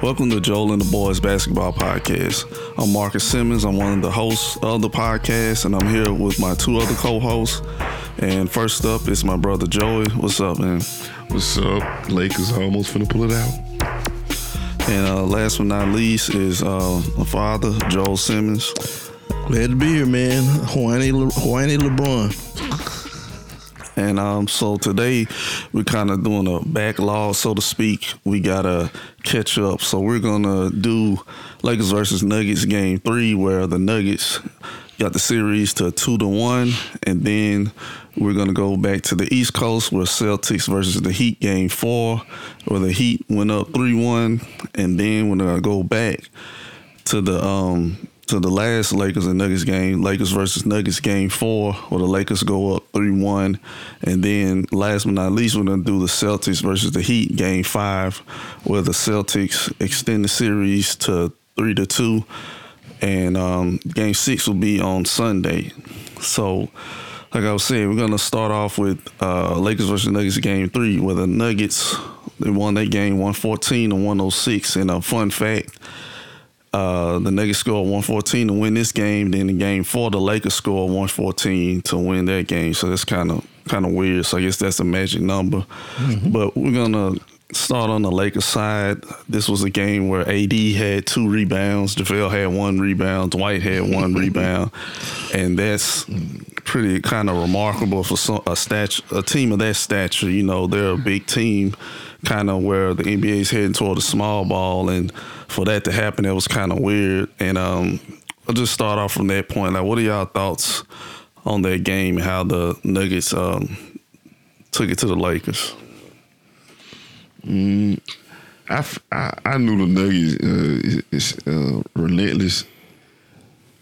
Welcome to Joel and the Boys Basketball Podcast. I'm Marcus Simmons. I'm one of the hosts of the podcast, and I'm here with my two other co-hosts. And first up is my brother Joey. What's up, man? What's up? Lakers almost finna pull it out. And uh, last but not least is uh, my father, Joel Simmons. Glad to be here, man. Hawani, Le- Hawani LeBron. And um, so today we're kind of doing a backlog, so to speak. We gotta catch up. So we're gonna do Lakers versus Nuggets game three, where the Nuggets got the series to two to one, and then we're gonna go back to the East Coast where Celtics versus the Heat game four, where the Heat went up three one, and then we're gonna go back to the um to the last Lakers and Nuggets game, Lakers versus Nuggets game four, where the Lakers go up 3 1. And then last but not least, we're going to do the Celtics versus the Heat game five, where the Celtics extend the series to 3 to 2. And um, game six will be on Sunday. So, like I was saying, we're going to start off with uh, Lakers versus Nuggets game three, where the Nuggets they won that game 114 to 106. And a fun fact, uh, the Nuggets scored 114 to win this game. Then in game four, the Lakers scored 114 to win that game. So that's kind of kind of weird. So I guess that's a magic number. Mm-hmm. But we're gonna start on the Lakers side. This was a game where AD had two rebounds, JaVale had one rebound, Dwight had one rebound, and that's pretty kind of remarkable for some, a stat a team of that stature. You know, they're a big team, kind of where the NBA is heading toward a small ball, and for that to happen, it was kind of weird. And um, I'll just start off from that point. Like, what are y'all thoughts on that game? How the Nuggets um, took it to the Lakers? Mm, I, I, I knew the Nuggets uh, is, uh, relentless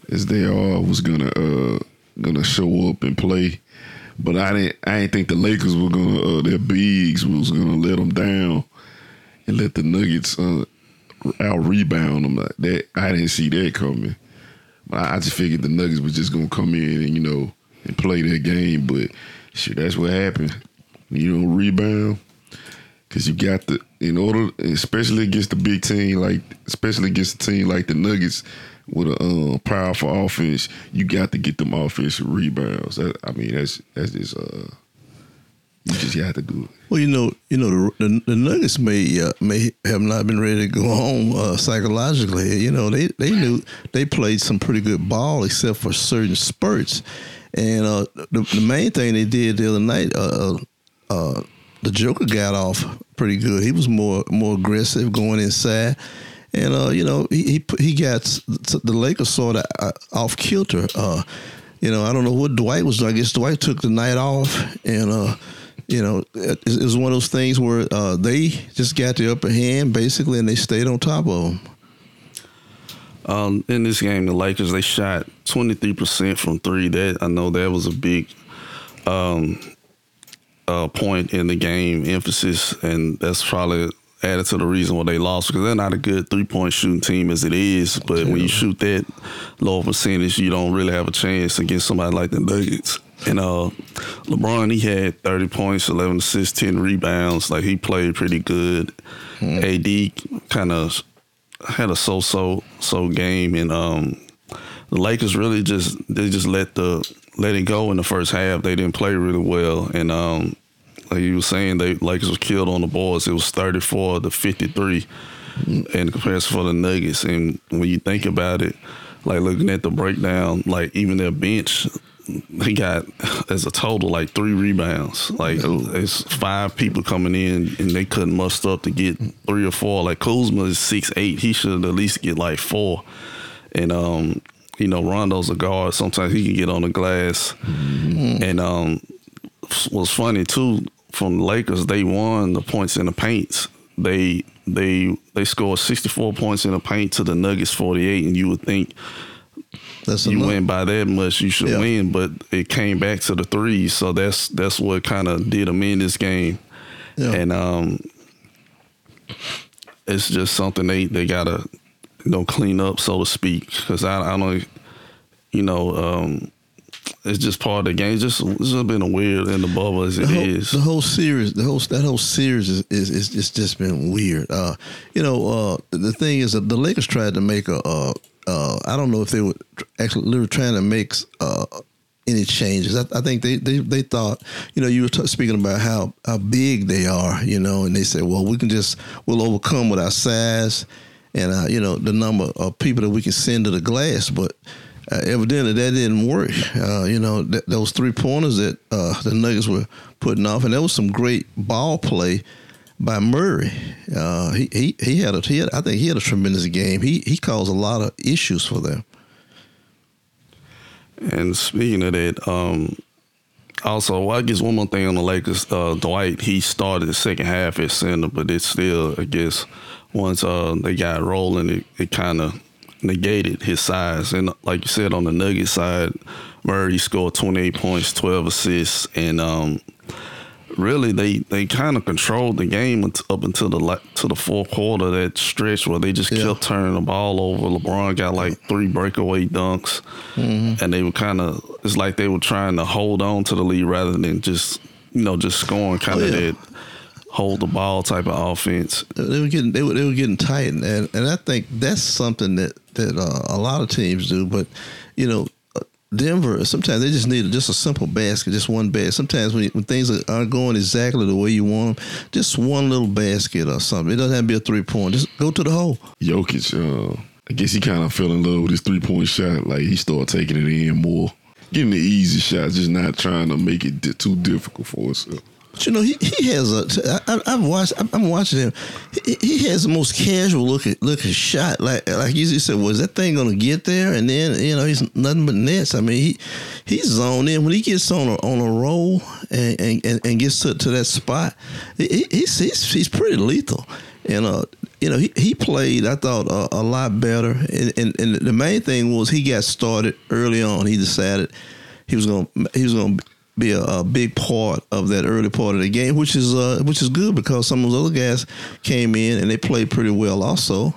as they are was gonna uh, gonna show up and play, but I didn't I didn't think the Lakers were gonna uh, their bigs was gonna let them down and let the Nuggets uh, out rebound them. Like that I didn't see that coming. I just figured the Nuggets was just gonna come in and you know and play their game, but shit, that's what happened. You don't rebound because you got the in order, especially against the big team like, especially against a team like the Nuggets with a um, powerful offense, you got to get them offensive rebounds. That, I mean, that's that's just uh, you just have to do it. Well, you know, you know, the, the, Nuggets may uh, may have not been ready to go home uh, psychologically. You know, they they knew they played some pretty good ball, except for certain spurts. And uh, the, the, main thing they did the other night, uh, uh, the Joker got off pretty good. He was more more aggressive going inside. And uh, you know he he, he got the Lakers sort of off kilter. you know I don't know what Dwight was doing. I guess Dwight took the night off, and you know, it, it was one of those things where uh, they just got the upper hand basically, and they stayed on top of them. Um, in this game, the Lakers they shot twenty three percent from three. That I know that was a big um, uh, point in the game emphasis, and that's probably added to the reason why they lost because they're not a good three point shooting team as it is. But when you shoot that low percentage, you don't really have a chance against somebody like the Nuggets. And uh, LeBron, he had 30 points, 11 assists, 10 rebounds. Like he played pretty good. Mm-hmm. AD kind of had a so-so so game, and um, the Lakers really just they just let the let it go in the first half. They didn't play really well, and um, like you were saying, they Lakers was killed on the boards. It was 34 to 53 mm-hmm. in comparison for the Nuggets. And when you think about it, like looking at the breakdown, like even their bench, he got as a total like three rebounds. Like it's five people coming in and they couldn't muster up to get three or four. Like Kuzma is six eight. He should at least get like four. And um, you know, Rondo's a guard. Sometimes he can get on the glass. Mm-hmm. And um, was funny too from the Lakers. They won the points in the paints. They they they scored sixty four points in the paint to the Nuggets forty eight, and you would think that's you enough. win by that much, you should yeah. win. But it came back to the threes, so that's that's what kind of did them in this game. Yeah. And um, it's just something they they gotta you know clean up, so to speak. Because I I don't, you know, um, it's just part of the game. It's just it's just been a weird in the bubble as it the whole, is. the whole series, the whole that whole series is is, is it's just been weird. Uh, you know, uh, the thing is that the Lakers tried to make a. Uh, uh, I don't know if they were actually trying to make uh, any changes. I, I, think they, they they thought, you know, you were t- speaking about how how big they are, you know, and they said, well, we can just we'll overcome with our size and uh, you know the number of people that we can send to the glass, but uh, evidently that didn't work. Uh, you know, th- those three pointers that uh, the Nuggets were putting off, and there was some great ball play by Murray. Uh, he, he he had a he had, I think he had a tremendous game. He he caused a lot of issues for them. And speaking of that, um, also, well, I guess one more thing on the Lakers. Uh, Dwight, he started the second half at center, but it's still, I guess, once uh, they got rolling, it, it kind of negated his size. And like you said, on the Nugget side, Murray scored 28 points, 12 assists, and um, really they they kind of controlled the game up until the to the fourth quarter. That stretch where they just yeah. kept turning the ball over. LeBron got like three breakaway dunks, mm-hmm. and they were kind of it's like they were trying to hold on to the lead rather than just you know just scoring kind of oh, yeah. that hold the ball type of offense. They were getting they were, they were getting tight, and and I think that's something that that uh, a lot of teams do. But you know, Denver, sometimes they just need just a simple basket, just one basket. Sometimes when, when things aren't going exactly the way you want them, just one little basket or something. It doesn't have to be a three point. Just go to the hole. Jokic, uh, I guess he kind of fell in love with his three point shot. Like he started taking it in more, getting the easy shots, just not trying to make it too difficult for himself. But you know, he, he has a. I, I've watched. I'm watching him. He, he has the most casual looking looking shot. Like like you said, was that thing gonna get there? And then you know he's nothing but nets. I mean he he's zoned in when he gets on a on a roll and and, and gets to, to that spot. He, he's, he's he's pretty lethal. And uh, you know, he, he played, I thought, uh, a lot better. And, and, and the main thing was he got started early on. He decided he was going to he was going to be a, a, big part of that early part of the game, which is uh, which is good because some of those other guys came in and they played pretty well also,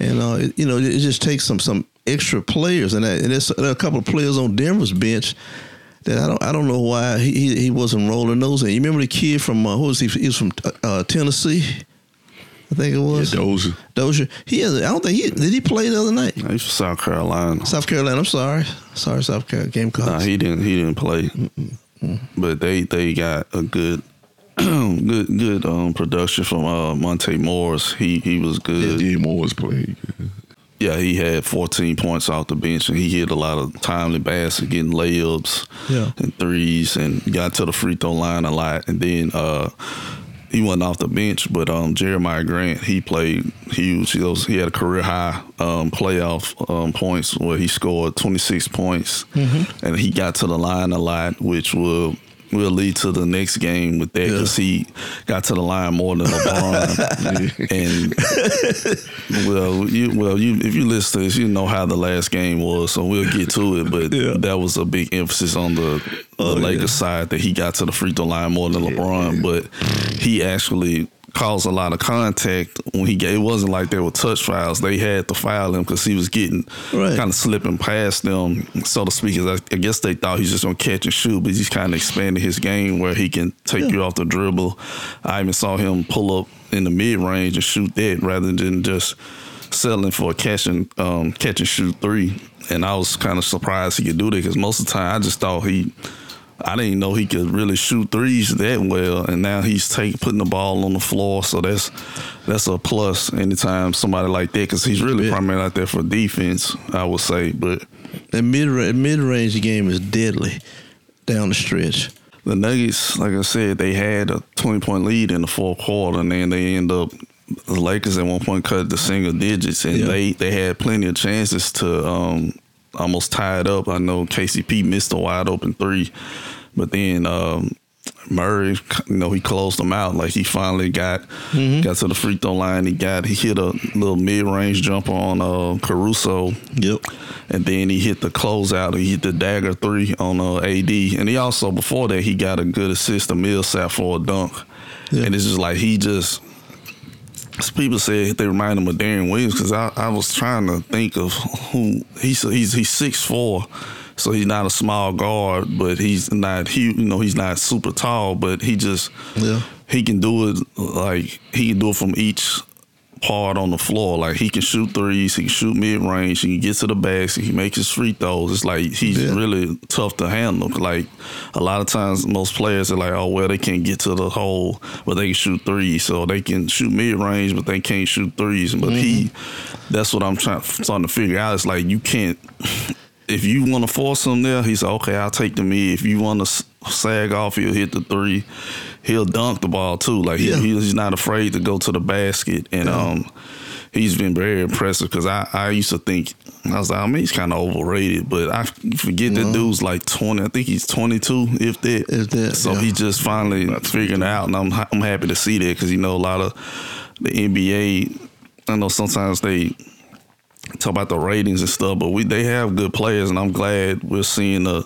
and uh, it, you know it just takes some some extra players, and, that, and there's there a couple of players on Denver's bench that I don't I don't know why he he wasn't rolling those in. You remember the kid from uh, who was he? He was from uh, Tennessee. I think it was yeah, Dozier. Dozier. He has. I don't think he did. He play the other night. No, he's from South Carolina. South Carolina. I'm sorry. Sorry, South Carolina. Gamecocks. Nah, he didn't. He didn't play. Mm-mm. But they they got a good good good um, production from uh, Monte Morris. He he was good. Yeah, Morris played. Yeah, he had 14 points off the bench, and he hit a lot of timely baskets, getting layups yeah. and threes, and got to the free throw line a lot. And then uh, he wasn't off the bench, but um, Jeremiah Grant he played huge. He, was, he had a career high um, playoff um, points where he scored 26 points, mm-hmm. and he got to the line a lot, which will will lead to the next game with that because yeah. he got to the line more than LeBron. and well, you well you if you listen to this, you know how the last game was, so we'll get to it. But yeah. that was a big emphasis on the, the oh, Lakers yeah. side that he got to the free throw line more than LeBron, but he actually caused a lot of contact when he gave. It wasn't like they were touch files They had to file him because he was getting right. kind of slipping past them, so to speak. I, I guess they thought he's just gonna catch and shoot, but he's kind of expanding his game where he can take yeah. you off the dribble. I even saw him pull up in the mid range and shoot that rather than just settling for a catch and um, catch and shoot three. And I was kind of surprised he could do that because most of the time I just thought he I didn't know he could really shoot threes that well, and now he's taking putting the ball on the floor. So that's that's a plus anytime somebody like that because he's really yeah. primarily out there for defense. I would say, but that mid mid range game is deadly down the stretch. The Nuggets, like I said, they had a twenty point lead in the fourth quarter, and then they end up the Lakers at one point cut the single digits, and yeah. they they had plenty of chances to um, almost tied up. I know KCP missed a wide open three, but then um, Murray, you know, he closed them out. Like he finally got mm-hmm. got to the free throw line. He got he hit a little mid range jumper on uh, Caruso. Yep. And then he hit the closeout. He hit the dagger three on uh, AD. And he also before that he got a good assist to Millsap for a dunk. Yep. And it's just like he just people said they remind him of Deron Williams because I, I was trying to think of who he's he's he's six four So he's not a small guard, but he's not huge. You know, he's not super tall, but he just Yeah. he can do it like he can do it from each part on the floor. Like he can shoot threes, he can shoot mid range, he can get to the basket, he makes his free throws. It's like he's Yeah. really tough to handle. Like a lot of times, most players are like, oh well, they can't get to the hole, but they can shoot threes. So they can shoot mid range, but they can't shoot threes. But he, mm-hmm. that's what I'm trying starting to figure out. It's like you can't. If you want to force him there, he's like, okay, I'll take the mid. If you want to sag off, he'll hit the three. He'll dunk the ball too. Like he, Yeah. he's not afraid to go to the basket, and um, he's been very impressive. Because I, I used to think I was like, I mean, he's kind of overrated, but I forget that dude's like twenty. I think he's twenty two, if that. If that, So yeah. he just finally figuring it out, and I'm I'm happy to see that because you know a lot of the NBA. I know sometimes they talk about the ratings and stuff, but we they have good players, and I'm glad we're seeing a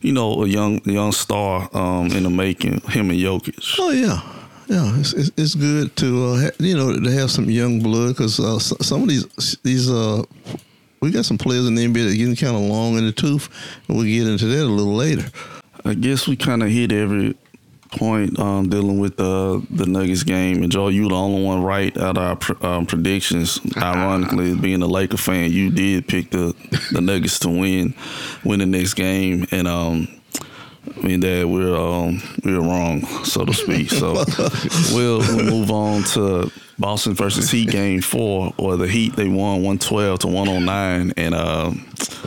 you know a young young star um, in the making. Him and Jokic. Oh yeah, yeah. It's it's, it's good to uh, ha- you know to have some young blood because uh, s- some of these these uh we got some players in the NBA that getting kind of long in the tooth, and we'll get into that a little later. I guess we kind of hit every point um, dealing with the the Nuggets game. And Joe, you the only one right out of our pr- um, predictions. Ironically, being a Laker fan, you did pick the the Nuggets to win win the next game, and um, I mean that we're um, we're wrong, so to speak. So we'll, we'll move on to Boston versus Heat game four, or the Heat they won one twelve to one hundred nine, and. Um,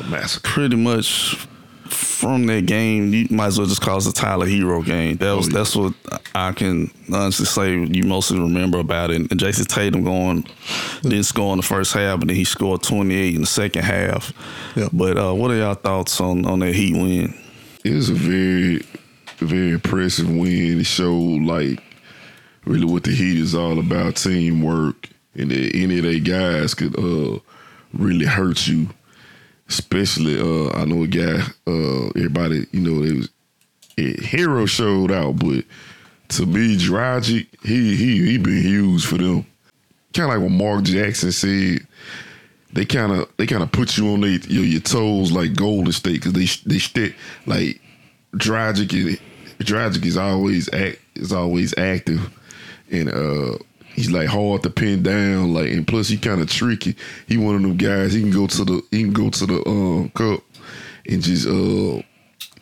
Massacre. pretty much from that game, you might as well just call it the Tyler Herro game. That was Oh, yeah. that's what I can honestly say you mostly remember about it. And Jayson Tatum going didn't score in the first half, but then he scored twenty eight in the second half. Yeah. But uh, what are y'all thoughts on on that Heat win? It was a very, very impressive win. It showed like really what the Heat is all about: teamwork, and that any of their guys could uh, really hurt you. Especially, uh, I know a guy. Uh, everybody, you know, it was it, Herro showed out, but to me, Dragic, he he he been huge for them. Kind of like what Mark Jackson said they kind of they kind of put you on they, your, your toes like Golden State because they they stick like Dragic Dragic is always act is always active and uh he's like hard to pin down like and plus he kind of tricky. He one of them guys he can go to the he can go to the um cup and just uh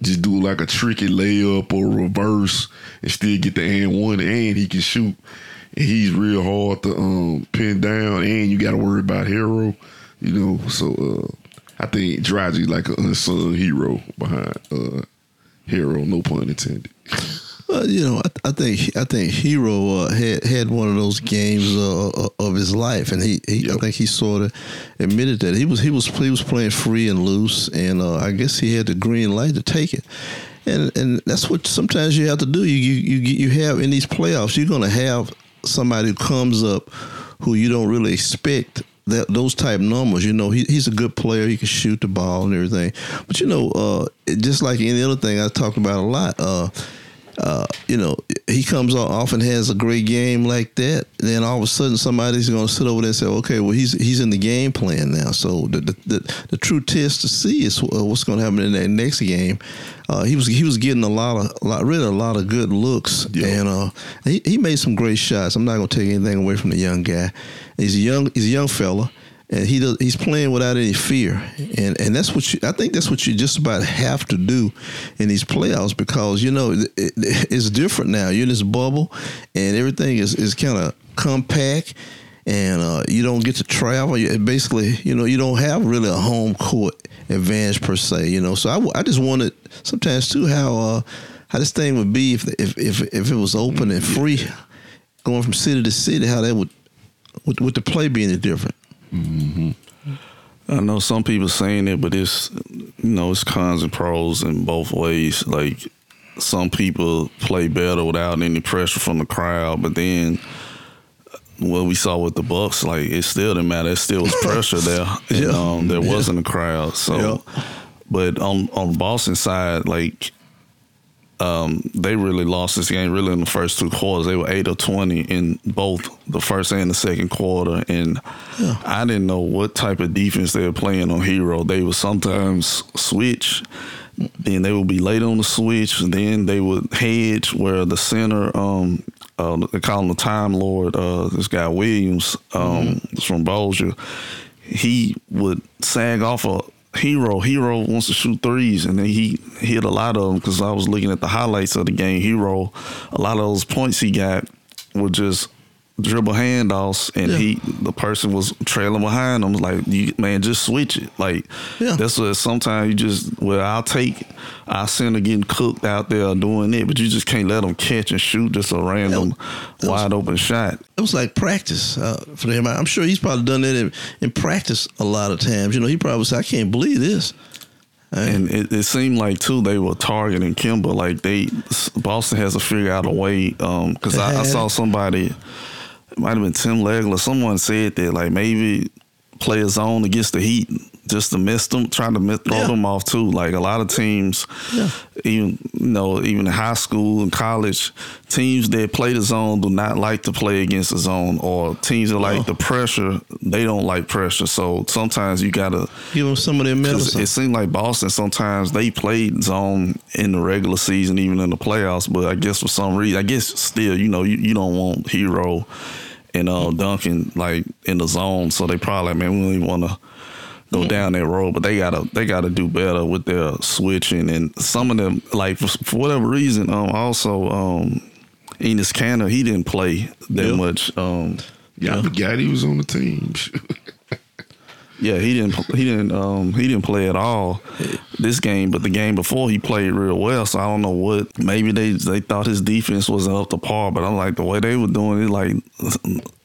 just do like a tricky layup or reverse and still get the and one and he can shoot. And he's real hard to um pin down and you gotta worry about Herro, you know. So uh I think Dragic like an unsung hero behind uh Herro, no pun intended. Well, you know, I, I think I think Herro uh, had had one of those games uh, uh, of his life, and he, he I think he sort of admitted that he was he was he was playing free and loose, and uh, I guess he had the green light to take it. And and that's what sometimes you have to do. You you you, you have in these playoffs, you're going to have somebody who comes up who you don't really expect that those type numbers. You know, he, he's a good player. He can shoot the ball and everything. But you know, uh, just like any other thing I talked about a lot. Uh, uh, you know, he comes on often has a great game like that. Then all of a sudden, somebody's going to sit over there and say, "Okay, well, he's he's in the game plan now." So the the, the, the true test to see is uh, what's going to happen in that next game. Uh, he was he was getting a lot of a lot, really a lot of good looks, Yeah. and uh, he he made some great shots. I'm not going to take anything away from the young guy. He's a young he's a young fella and he does he's playing without any fear. And and that's what you I think that's what you just about have to do in these playoffs because you know it, it, it's different now. You're in this bubble and everything is is kind of compact and uh, you don't get to travel. You, basically you know you don't have really a home court advantage per se you know. So I, I just wanted sometimes too how uh, how this thing would be if if if, if it was open and free going from city to city how that would with, with the play being different I know some people saying it, but it's you know it's cons and pros in both ways. Like some people play better without any pressure from the crowd, but then what we saw with the Bucks, like it still didn't matter. It still was pressure there, and Yeah. um, there Yeah. wasn't a crowd. So, Yeah. but on on Boston side, like um, they really lost this game really in the first two quarters. They were eight or twenty in both the first and the second quarter, and I didn't know what type of defense they were playing on Herro. They would sometimes switch, then they would be late on the switch, and then they would hedge where the center. Um, uh, they call him the Time Lord. Uh, this guy Williams um, from Bossier. He would sag off a Herro. Herro wants to shoot threes, and then he hit a lot of them because I was looking at the highlights of the game. Herro, a lot of those points he got were just dribble handoffs, and Yeah. he the person was trailing behind him. Like, you, man, just switch it. Like, Yeah. that's what sometimes you just well, I'll take our center getting cooked out there doing it, but you just can't let them catch and shoot just a random was- wide open shot. It was like practice uh, for him. I'm sure he's probably done that in, in practice a lot of times. You know, he probably said, "I can't believe this." And it, it seemed like too they were targeting Kemba. Like they Boston has to figure out a way. Um, because They I, I saw somebody, might have been Tim Legler. Someone said that like maybe play a zone against the Heat just to miss them, trying to miss, throw Yeah. them off too. Like a lot of teams, Yeah. even you know, even in high school and college, teams that play the zone do not like to play against the zone, or teams that like Oh. the pressure, they don't like pressure. So sometimes you gotta Give them some of their medicine. It seemed like Boston sometimes they played zone in the regular season, even in the playoffs. But I guess for some reason, I guess still, you know, you, you don't want Herro and uh, Duncan like in the zone, so they probably man, we don't even want to go down that road. But they gotta they gotta do better with their switching and some of them like for, for whatever reason. Um, also um, Enes Kanter he didn't play that Yeah. much. Um, Yeah, I forgot he was on the team. Yeah, he didn't. He didn't. Um, he didn't play at all this game, but the game before he played real well. So I don't know what. Maybe they they thought his defense wasn't up to par, but I'm like the way they were doing it, like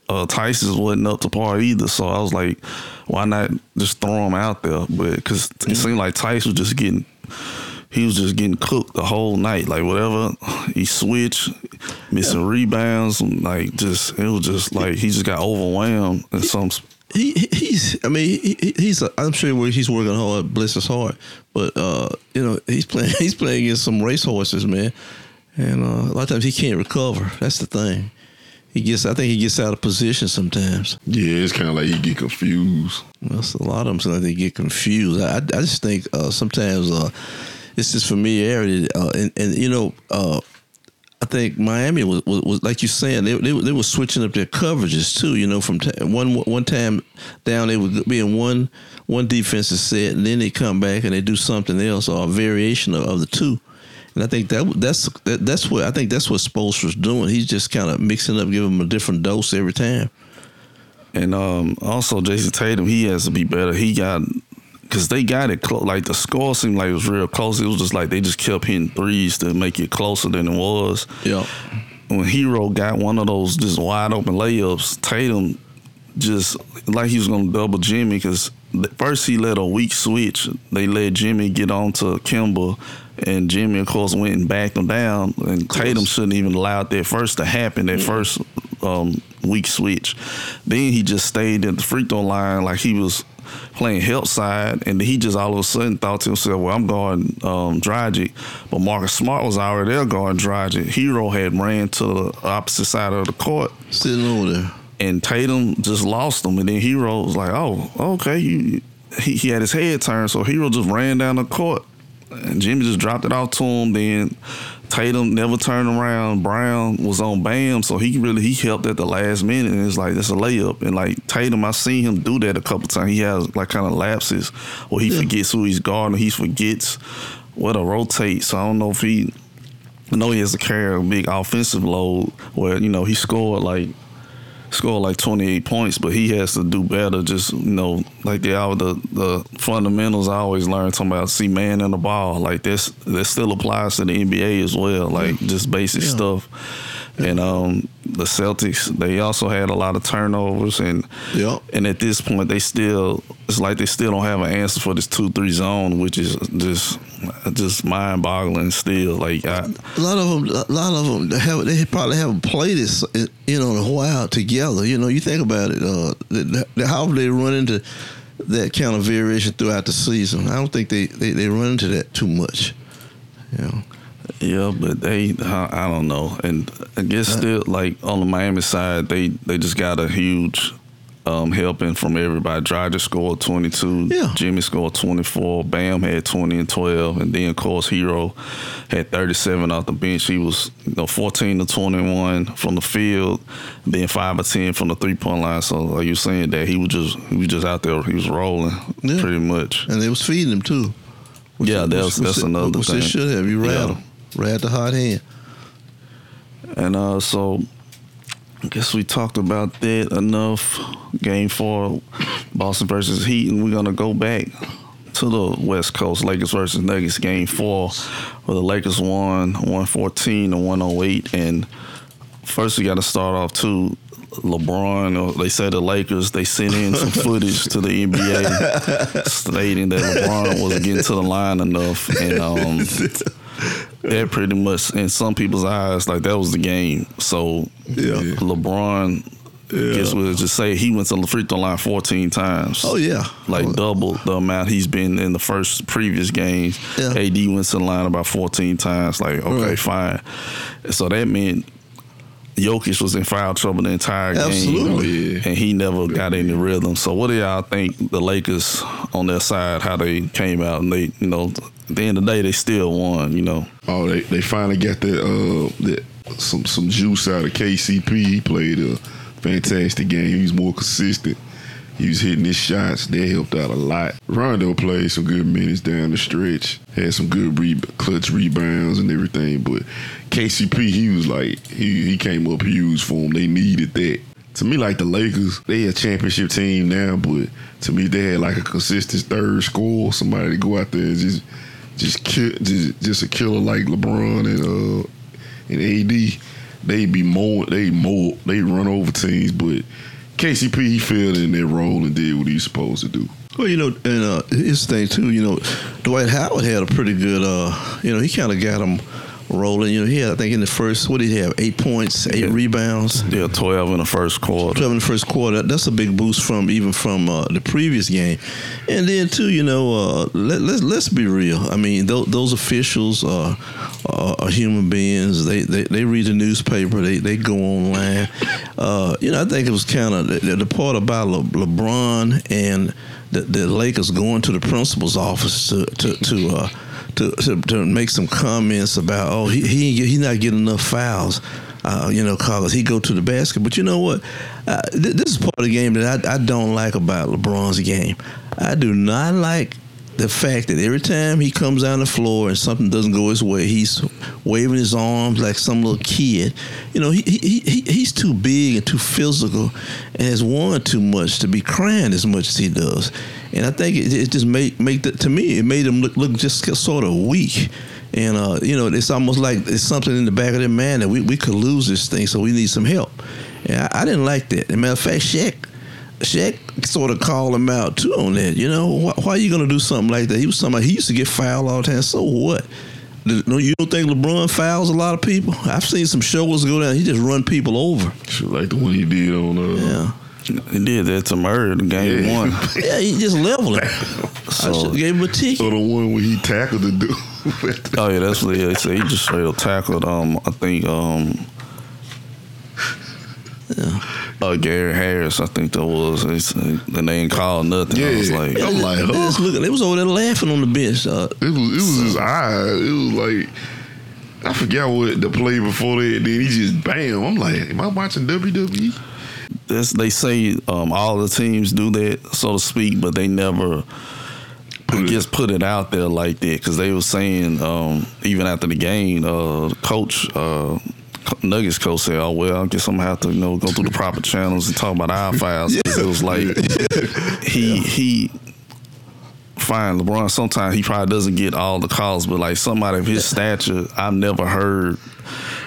uh, Tyson's wasn't up to par either. So I was like, why not just throw him out there? But because it seemed like Tyson was just getting. He was just getting cooked the whole night. Like whatever he switched, missing rebounds, and like just it was just like he just got overwhelmed in some he, he- he's I mean he- he's a, I'm sure he's working hard, bless his heart. But uh, you know he's playing he's playing against some racehorses, man, and uh, a lot of times he can't recover. That's the thing. He gets I think he gets out of position sometimes. yeah, it's kind of like he get confused. That's a lot of them. Sometimes they get confused. I, I just think uh, sometimes uh, it's just familiarity, uh, and and you know. Uh, I think Miami was, was, was like you saying they, they they were switching up their coverages too. You know, from t- one one time down they would be in one one defensive set, and then they come back and they do something else or a variation of, of the two. And I think that that's that, that's what I think that's what Spoelstra's doing. He's just kind of mixing up, giving them a different dose every time. And um, also Jayson Tatum, he has to be better. He got because they got it close. Like the score seemed like it was real close. It was just like they just kept hitting threes to make it closer than it was. Yeah. When Herro got one of those just wide open layups, Tatum just like he was gonna double Jimmy because first he let a weak switch. They let Jimmy get on to Kemba, and Jimmy of course went and backed him down. And Tatum shouldn't even allowed that first to happen. That first um, weak switch. Then he just stayed at the free throw line like he was playing help side, and he just all of a sudden thought to himself, "Well, I'm guarding um, Dragic," but Marcus Smart was already there guarding Dragic. Herro had ran to the opposite side of the court Sitting over there. and Tatum just lost him. And then Herro was like, "Oh, okay." You, he, he had his head turned, so Herro just ran down the court, and Jimmy just dropped it off to him. Then Tatum never turned around. Brown was on Bam, so he really he helped at the last minute. And it's like that's a layup. And like Tatum, I seen him do that a couple times. He has like kind of lapses where he Yeah. forgets who he's guarding. He forgets where to rotate. So I don't know if he. I know he has to carry a big offensive load where you know he scored like scored like 28 points, but he has to do better. Just you know, like the the the fundamentals I always learn talking about see man in the ball. Like this that still applies to the NBA as well. Like just basic Yeah. stuff. And um, the Celtics, they also had a lot of turnovers, and Yep. and at this point, they still it's like they still don't have an answer for this two three zone, which is just just mind boggling. Still, like I, A lot of them, a lot of them, they, have, they probably haven't played this, you know, in a while together. You know, you think about it, uh, the, the, how they run into that kind of variation throughout the season. I don't think they, they, they run into that too much. You know, Yeah, but they, I, I don't know, and I guess still like on the Miami side, they they just got a huge um, helping from everybody. Dragic scored twenty two, Yeah. Jimmy scored twenty four, Bam had twenty and twelve, and then of course Herro had thirty seven off the bench. He was you know fourteen to twenty one from the field, then five or ten from the three point line. So like you saying that he was just he was just out there, he was rolling Yeah. pretty much. And they was feeding him too. yeah, that's which- that's another which thing. they should have. You rat Yeah. Rat the hot hand. And uh, so I guess we talked about that enough. Game four, Boston versus Heat, and we're gonna go back to the West Coast, Lakers versus Nuggets, game four, where the Lakers won 114 to 108. And first we gotta start off too. LeBron, or they say the Lakers, they sent in some footage to the NBA stating that LeBron wasn't getting to the line enough. And um, that pretty much in some people's eyes like that was the game so Yeah. lebron I guess we'll just say he went to the free throw line 14 times Oh yeah. like Oh, double the amount he's been in the first previous games Yeah. ad went to the line about 14 times like okay Right. fine so that meant Jokic was in foul trouble the entire game, Absolutely. Oh, and he never got any rhythm. So, what do y'all think the Lakers on their side, how they came out and they, you know, at the end of the day, they still won. You know, Oh, they, they finally got that uh that some some juice out of KCP. He played a fantastic game. He was more consistent. He was hitting his shots. That helped out a lot. Rondo played some good minutes down the stretch. Had some good re- clutch rebounds and everything. But KCP, he was like he he came up huge for them. They needed that. To me, like the Lakers, they a championship team now, but to me, they had like a consistent third scorer, somebody to go out there and just just kill, just, just a killer like LeBron and uh and AD. They be more, they more, they run over teams, but KCP he filled in that role and did what he's supposed to do. Well, you know, and uh, his thing too. You know, Dwight Howard had a pretty good. uh You know, he kind of got him rolling. You know, he had I think in the first what did he have? Eight points, eight Yeah. rebounds. yeah, 12 in the first quarter. 12 in the first quarter. That's a big boost from even from uh, the previous game. And then too, you know, uh, let, let's let's be real. I mean, those, those officials are, are, are human beings. They, they they read the newspaper. They they go online. Uh, you know, I think it was kind of the, the part about Le, LeBron and the, the Lakers going to the principal's office to to to. To, to, to make some comments about oh he he ain't get- he not getting enough fouls uh, you know, cause he go to the basket. But you know what? Uh, th- this is part of the game that I, I don't like about LeBron's game. I do not like the fact that every time he comes down the floor and something doesn't go his way, he's waving his arms like some little kid. You know, he, he, he he's too big and too physical, and has won too much to be crying as much as he does. And I think it, it just made make the, to me it made him look look just sort of weak. And uh, you know, it's almost like it's something in the back of their mind that we, we could lose this thing, so we need some help. And I, I didn't like that. As a matter of fact, Shaq, Shaq sort of called him out too on that. You know, why, why are you gonna do something like that? He was somebody he used to get fouled all the time. So what? No, you don't think LeBron fouls a lot of people? I've seen some shoulders go down. He just run people over. Like the one he did on uh, Yeah, He did that to Murray in game Yeah. one. yeah, he just leveled him. I should have gave him a ticket. or the one where he tackled the dude. Oh yeah, that's what he said. He just straight up tackled. Um, I think um, uh, Gary Harris. I think that was. It's, and they ain't called nothing. Yeah, I was like, I'm like, They huh? just looking. They was over there laughing on the bench. Uh, It was it was his eye. It was like I forgot what the play before that. Then he just bam. I'm like, am I watching? WWE? that's, they say um, all the teams do that, so to speak, but they never. I it- guess put it out there like that because they were saying um, even after the game, uh, coach, uh, Nuggets coach said, "Oh well, I guess I'm gonna have to you know go through the proper channels and talk about our files." 'Cause It was like he he fine LeBron. Sometimes he probably doesn't get all the calls, but like somebody of his stature, I've never heard.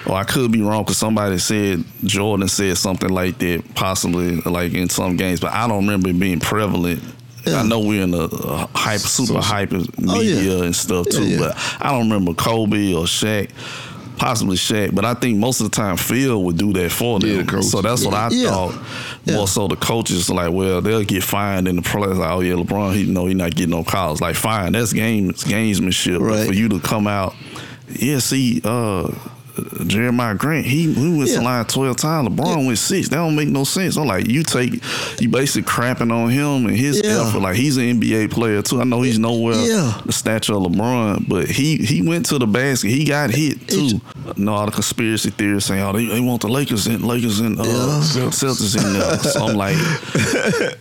Or I could be wrong because somebody said Jordan said something like that, possibly like in some games, but I don't remember it being prevalent. I know we're in a, a hyper, super hyper media Oh, yeah. and stuff Yeah, too, yeah. but I don't remember Kobe or Shaq, possibly Shaq. But I think most of the time Phil would do that for them. Yeah, so that's what I Yeah. thought. Yeah. More so the coaches like, well, they'll get fined in the play. Like, oh yeah, LeBron, he know he not getting no calls. Like, fine, that's game, it's gamesmanship. But for you to come out Yeah, see, uh, Jeremiah Grant, he, went Yeah. to line 12 times. LeBron went six. That don't make no sense. I'm like, you take, you basically crapping on him and his Yeah. effort. Like, he's an NBA player, too. I know he's nowhere Yeah. the stature of LeBron, but he he went to the basket. He got hit, too. It's- know all the conspiracy theories saying, oh, they, they want the Lakers and Lakers and uh, Yeah. Celtics in there. So I'm like, the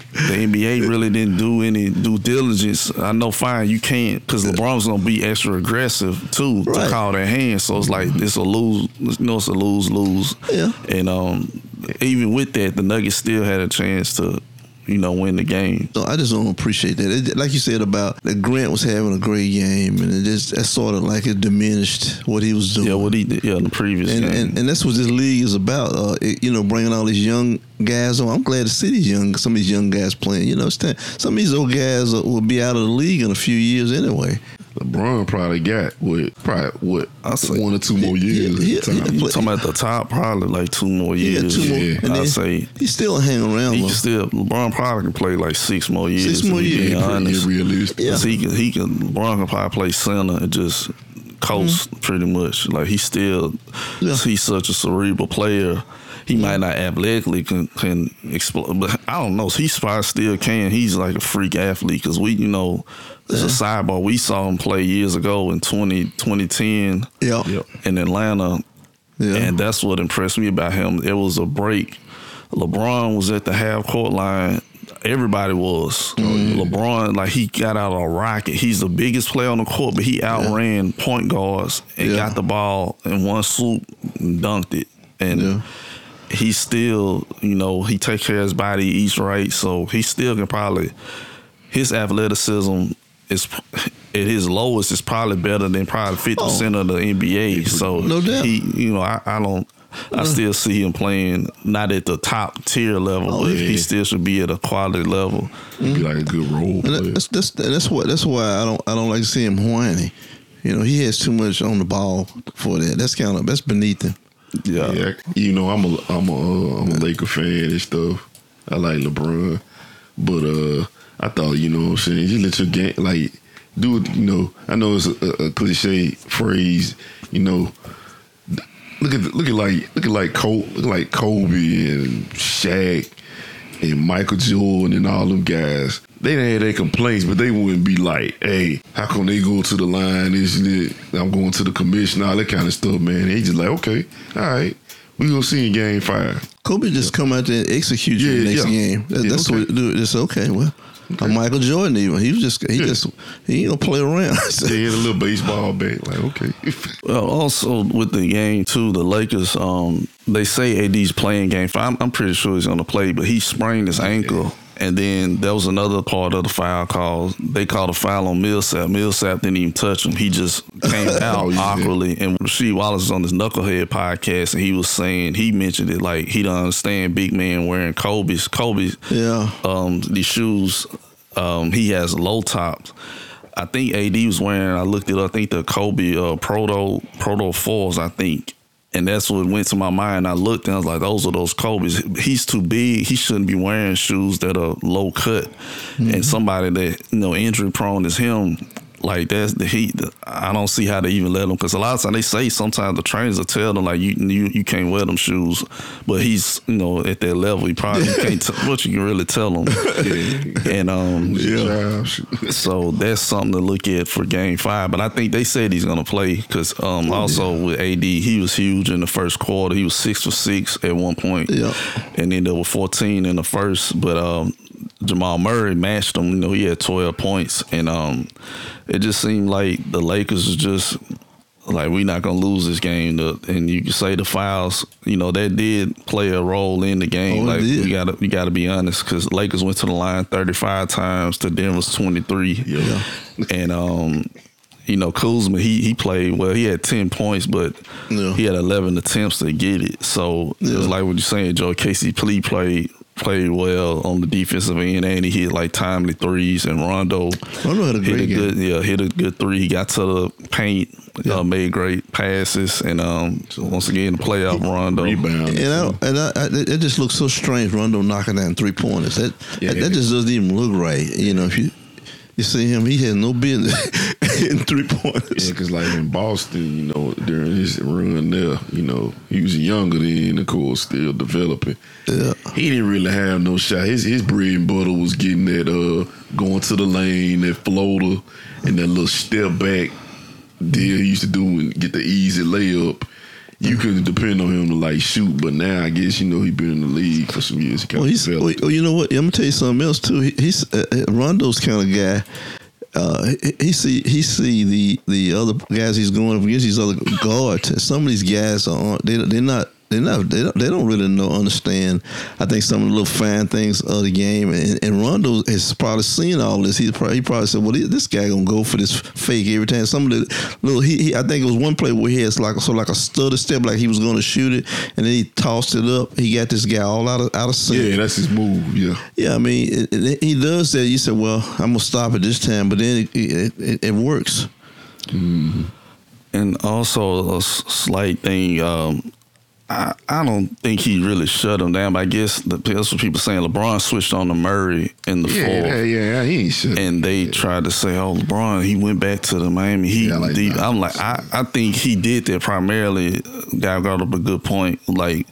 NBA really didn't do any due diligence. I know, fine, you can't because LeBron's gonna be extra aggressive too Right. to call their hand. So it's like it's a lose. You know, it's a lose lose. Yeah. And um, even with that, the Nuggets still had a chance to, you know, win the game. So I just don't appreciate that. It, like you said about that Grant was having a great game, and it just that sort of like it diminished what he was doing. Yeah, what he did. Yeah, in the previous and, game. and and that's what this league is about. Uh, it- you know, bringing all these young guys on. I'm glad to see these young, some of these young guys playing. You know, some of these old guys will be out of the league in a few years anyway. LeBron probably got what probably what I'll say- one or two more years he- at the he- you talking about the top, probably like two more He got years. two more, yeah. and I say he's still hanging around. he still LeBron probably can play like six more years. Six more years. being honest. realistic. Yeah. 'Cause he can he can LeBron can probably play center and just coast pretty much. Like he's still Mm-hmm. Yeah. he's such a cerebral player. He might not athletically can can explode, but I don't know. He probably still can. He's like a freak athlete because we, you know, as a sidebar, we saw him play years ago in 20, 2010 yeah, Yep. in Atlanta, yeah. and that's what impressed me about him. It was a break. LeBron was at the half court line. Everybody was. Oh, LeBron, like he got out of a rocket. He's the biggest player on the court, but he outran point guards and Yeah. got the ball in one swoop and dunked it. And Yeah. He still, you know, he takes care of his body, he eats right, so he still can probably his athleticism is at his lowest is probably better than probably fifty oh. percent of the NBA. So Oh. No doubt. he, you know, I, I don't. I uh-huh. still see him playing not at the top tier level, Oh, but yeah. he still should be at a quality level. Mm-hmm. Be like a good role player. that- that's that's that's what that's why I don't I don't like to see him whiny. You know, he has too much on the ball for that. That's kind of that's beneath him. Yeah, Yeah, you know, I'm a I'm a uh, I'm a Laker fan and stuff. I like LeBron, but uh, I thought you know what I'm saying. You let your game like it. You know, I know it's a, a cliche phrase. You know, look at look at like look at like Kobe, look like Kobe and Shaq and Michael Jordan and all them guys. They didn't have their complaints, but they wouldn't be like, "Hey, how come they go to the line? This and that? I'm going to the commission, all that kind of stuff." Man, they just like, "Okay, all right, we gonna see in game five. Kobe just come out there and execute you Yeah, the next yeah. game. That, Yeah, that's okay. what do. It's okay. Well, uh, Michael Jordan even he was just he Yeah. just he ain't gonna play around. They had a little baseball bat, like okay." Well, also with the game too, the Lakers. Um, they say AD's playing game five. I'm, I'm pretty sure he's going to play, but he sprained his ankle, and then there was another part of the foul call. They called a foul on Millsap. Millsap didn't even touch him. He just came out yeah. awkwardly. And Rasheed Wallace was on this Knucklehead podcast, and he was saying he mentioned it like he don't understand big man wearing Kobe's Kobe's yeah, um, these shoes. Um, he has low tops. I think AD was wearing. I looked it up. I think the Kobe uh, Proto Proto fours. I think, and that's what went to my mind. I looked and I was like, those are those Kobe's. He's too big. He shouldn't be wearing shoes that are low cut. And mm-hmm. somebody that you know injury prone is him. Like that's the heat. I don't see how they even let him because a lot of times they say sometimes the trainers will tell them like you you, you can't wear them shoes, but he's you know at that level he probably you can't. T- what you can really tell him. And um, yeah. so that's something to look at for Game Five. But I think they said he's going to play because um, also with AD, he was huge in the first quarter. He was six for six at one point, Yeah. and then there were fourteen in the first. But um, Jamal Murray matched him. You know, he had twelve points, and um, it just seemed like the Lakers was just like we're not gonna lose this game. And you can say the fouls, you know, that did play a role in the game. Oh, like we gotta, we gotta be honest, because Lakers went to the line 35 times to Denver's 23. Yeah. And um, you know, Kuzma, he he played well. He had 10 points, but Yeah. he had 11 attempts to get it. So it was like what you're saying, Joe. KCP played played well on the defensive end, and he hit like timely threes. And Rondo Rondo had a hit a great game. good, yeah, hit a good three. He got to the paint, Yeah. uh, made great passes, and um, once again, the playoff Rondo. Rebound. And I, and I, I, it just looks so strange. Rondo knocking down three pointers. That, Yeah. that that just doesn't even look right. You know, if you you see him, he had no business. hitting three pointers. Yeah, because like in Boston, you know, during his run there, you know, he was younger then, of course, still developing. Yeah. He didn't really have no shot. His his bread and butter was getting that uh going to the lane, that floater, and that little step back deal he used to do and get the easy layup. You couldn't depend on him to like shoot, but now I guess you know he's been in the league for some years. He Well, he's. Well, you know what? I'm gonna tell you something else too. He, he's uh, uh, Rondo's kind of guy. Uh, he, he see he see the the other guys he's going up against these other guards. Some of these guys are they they're not. They're not. They don't, they don't really know, understand. I think some of the little fine things of the game, and, and Rondo has probably seen all this. He probably, he probably said, "Well, this guy gonna go for this fake every time." Some of the little, he, he I think it was one play where he has like so like a stutter step, like he was gonna shoot it, and then he tossed it up. He got this guy all out of out of sync. yeah, that's his move. Yeah, Yeah, I mean, it, it, he does that. You said, "Well, I'm gonna stop it this time," but then it it, it, it works. And also a slight thing, um, I, I don't think he really shut him down. But I guess the, that's what people saying. LeBron switched on to Murray in the fall. yeah, fourth. yeah, yeah. He ain't shit. and they tried to say, "Oh, LeBron, he went back to the Miami Heat." Yeah, like. I'm like, I, I think he did that primarily. Guy got up a good point. Like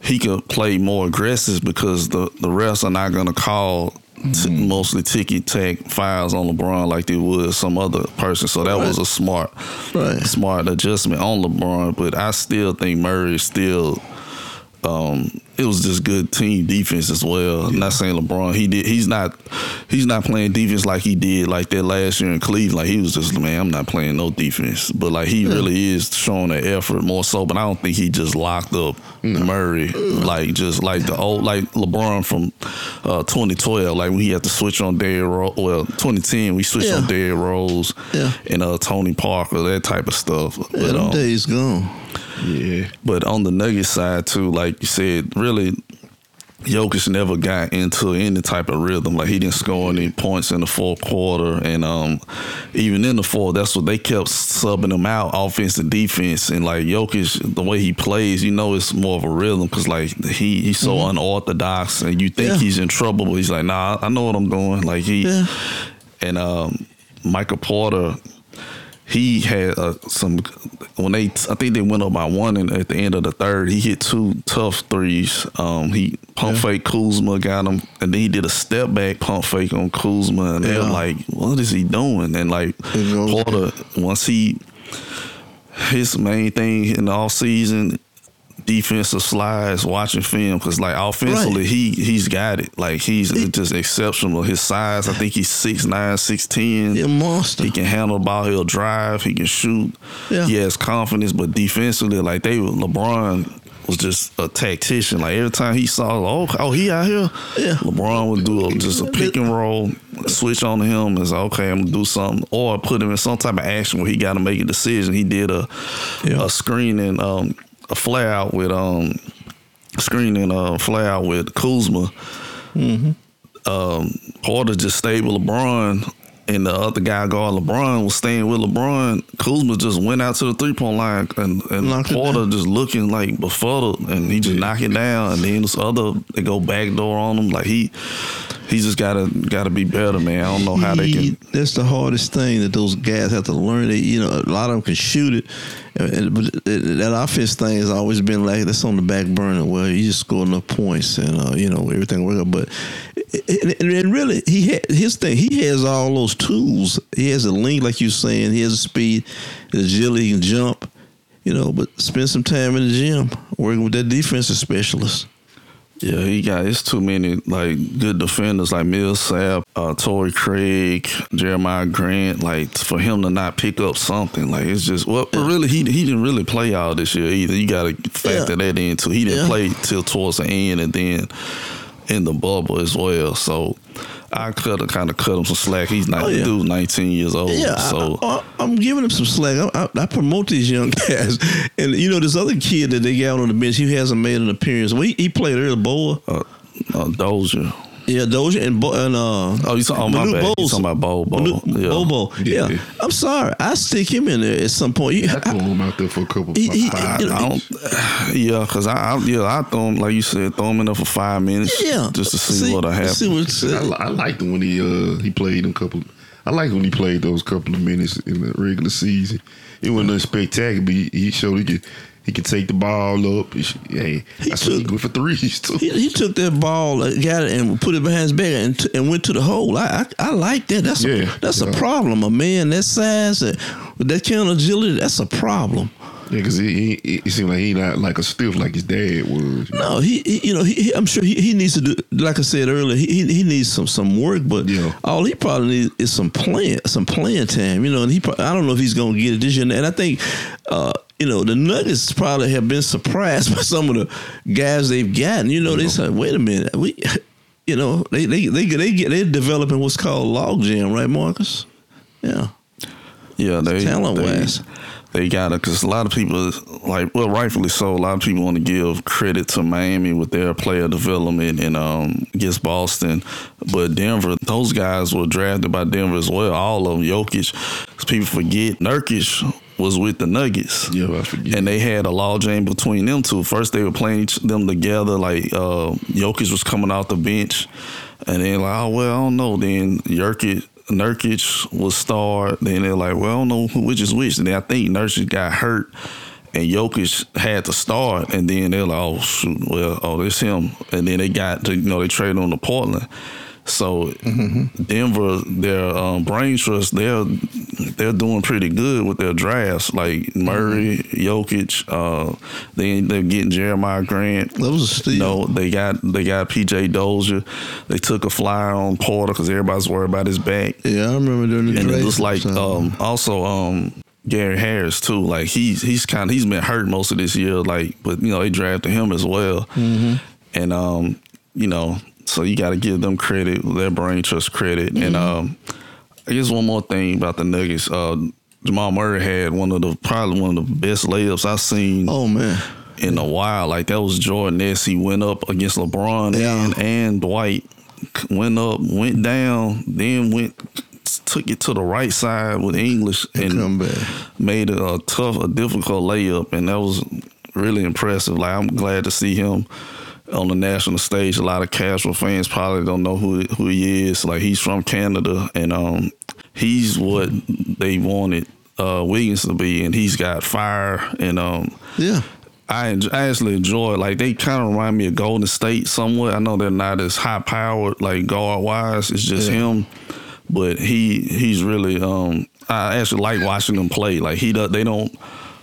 he could play more aggressive because the the refs are not going to call. T- Mm-hmm. mostly ticky tack fouls on LeBron like they would some other person, so that was a smart, Right. smart adjustment on LeBron. But I still think Murray still um, it was just good team defense as well. Not saying LeBron, he did. He's not. He's not playing defense like he did like that last year in Cleveland. Like he was just man, I'm not playing no defense. But like he really is showing that effort more so. But I don't think he just locked up Murray like just like the old like LeBron from uh, 2012. Like when he had to switch on Derrick Rose. Well, 2010 we switched Yeah. on Derrick Rose Yeah. and uh, Tony Parker that type of stuff. Yeah, But, them um, days gone. Yeah, but on the Nuggets side too, like you said, really, Jokic never got into any type of rhythm. Like he didn't score any points in the fourth quarter, and um, even in the fourth, that's what they kept subbing him out, offense and defense. And like Jokic, the way he plays, you know, it's more of a rhythm because like he he's so unorthodox, and you think Yeah. he's in trouble, but he's like, nah, I know what I'm doing. Like he Yeah. and um, Michael Porter, he had uh, some when they I think they went up by one and at the end of the third he hit two tough threes. Um, he pump fake Kuzma got him, and then he did a step back pump fake on Kuzma, and they're like, "What is he doing?" And like Porter, once he his main thing in the off season. Defensive slides, watching film, because like offensively, Right. he he's got it. Like he's just exceptional. His size, I think he's 6'9", 6'10". He a monster. He can handle the ball. He'll drive. He can shoot. Yeah. He has confidence, but defensively, like they LeBron was just a tactician. Like every time he saw, oh, oh, he out here. Yeah. LeBron would do a, just a pick and roll, switch on him, and say, okay, I'm gonna do something, or put him in some type of action where he got to make a decision. He did a Yeah. a screen and um, a flare out with um screen and uh, flare out with Kuzma um, Porter just stayed with LeBron, and the other guy guard LeBron was staying with LeBron. Kuzma just went out to the three point line, and, and Porter just looking like befuddled, and he just knock it down. And then this other they go backdoor on him, like he he just gotta gotta be better, man. I don't know how they can. That's the hardest thing that those guys have to learn. They, you know, a lot of them can shoot it, and, and- but that offense thing has always been like that's on the back burner. Well, you just score enough points, and uh, you know everything work out. But and, and- and really, he had his thing. He has all those tools. He has a length, like you saying. He has a speed, agility, he can jump. You know, but spend some time in the gym working with that defensive specialist. Yeah, he got it's too many like good defenders like Millsap, uh, Torrey Craig, Jeremiah Grant. Like for him to not pick up something, like it's just well, but really he he didn't really play all this year either. You got to factor Yeah. that in too. He didn't Yeah. play till towards the end, and then in the bubble as well. So I have kind of cut him some slack. He's not Oh, yeah. dude's 19 years old. Yeah, so I, I, am giving him some slack. I, I, I promote these young guys, and you know this other kid that they got on the bench. He hasn't made an appearance. Well, he, he played earlier, Boa. uh, uh, Dozier. Yeah, Dozier and Bol, and uh. Oh, you talking? Oh, my Manu bad. You talking about Bol Bol? Manu- Yeah. Bol Bol. Yeah. Yeah. I'm sorry. I stick him in there at some point. You- I threw him out there for a couple. He- he- five- you know, I don't, yeah, cause I, I yeah I throw him like you said throw him in there for five minutes yeah, just to see, what'll happen. See what's, I, li- I liked him when he uh he played a couple. I like when he played those couple of minutes in the regular season. It wasn't nothing spectacular, but he, he showed he could he could take the ball up. He, hey, He saw he took- good for threes too. He, he took that ball, uh, got it, and put it behind his back, and, t- and went to the hole. I I, I like that. That's Yeah, a, that's a problem. A man that size, that, with that kind of agility, that's a problem. Yeah, because he, he, he seemed like he not like a stiff like his dad was. No, he, he you know, he, he- I'm sure he, he needs to do. Like I said earlier, he he, he needs some some work, but Yeah. all he probably needs is some playing some playing time. You know, and he pro- I don't know if he's going to get it this year. And I think, uh, you know, the Nuggets probably have been surprised by some of the guys they've gotten. You know, they said, wait a minute, we, you know, they they they they get they're developing what's called log jam, right, Marcus? Yeah, Yeah, they Talent they, wise. They got it because a lot of people like well, rightfully so. A lot of people want to give credit to Miami with their player development and um against Boston, but Denver, those guys were drafted by Denver as well. All of them, Jokic. people forget Nurkic was with the Nuggets. Yeah, I forget. And they had a law jam between them two. First, they were playing each, them together. Like uh, Jokic was coming off the bench, and then like, oh well, I don't know. Then Jokic, Nurkic was starred. Then they're like, well, I don't know which is which. And then I think Nurkic got hurt, and Jokic had to start. And then they're like, oh shoot, well, oh it's him. And then they got to, you know they traded on to Portland. So Denver, their um, brain trust, they're they're doing pretty good with their drafts. Like Murray, Jokic, uh, they they're getting Jeremiah Grant. that was a steal. You know, they got they got PJ Dozier. They took a flyer on Porter because everybody's worried about his back. Yeah, I remember during the And draft. it looks like um, also um, Gary Harris too. Like he's he's kind of he's been hurt most of this year. Like, but you know they drafted him as well. Mm-hmm. And um, you know, so you got to give them credit, their brain trust credit. Mm-hmm. And um, I guess one more thing about the Nuggets. Uh, Jamal Murray had one of the probably one of the best layups I've seen oh man, in a while. Like that was Jordan Ness. He went up against LeBron Yeah. and and Dwight. Went up, went down, then went took it to the right side with English and made it a tough, a difficult layup, and that was really impressive. Like I'm glad to see him on the national stage. A lot of casual fans probably don't know who who he is. Like he's from Canada, and um, he's what they wanted uh, Wiggins to be, and he's got fire and um. Yeah. I, I actually enjoy it. Like they kind of remind me of Golden State somewhat. I know they're not as high powered like guard wise. It's just Yeah. him, but he he's really. Um, I actually like watching them play. Like he does. They don't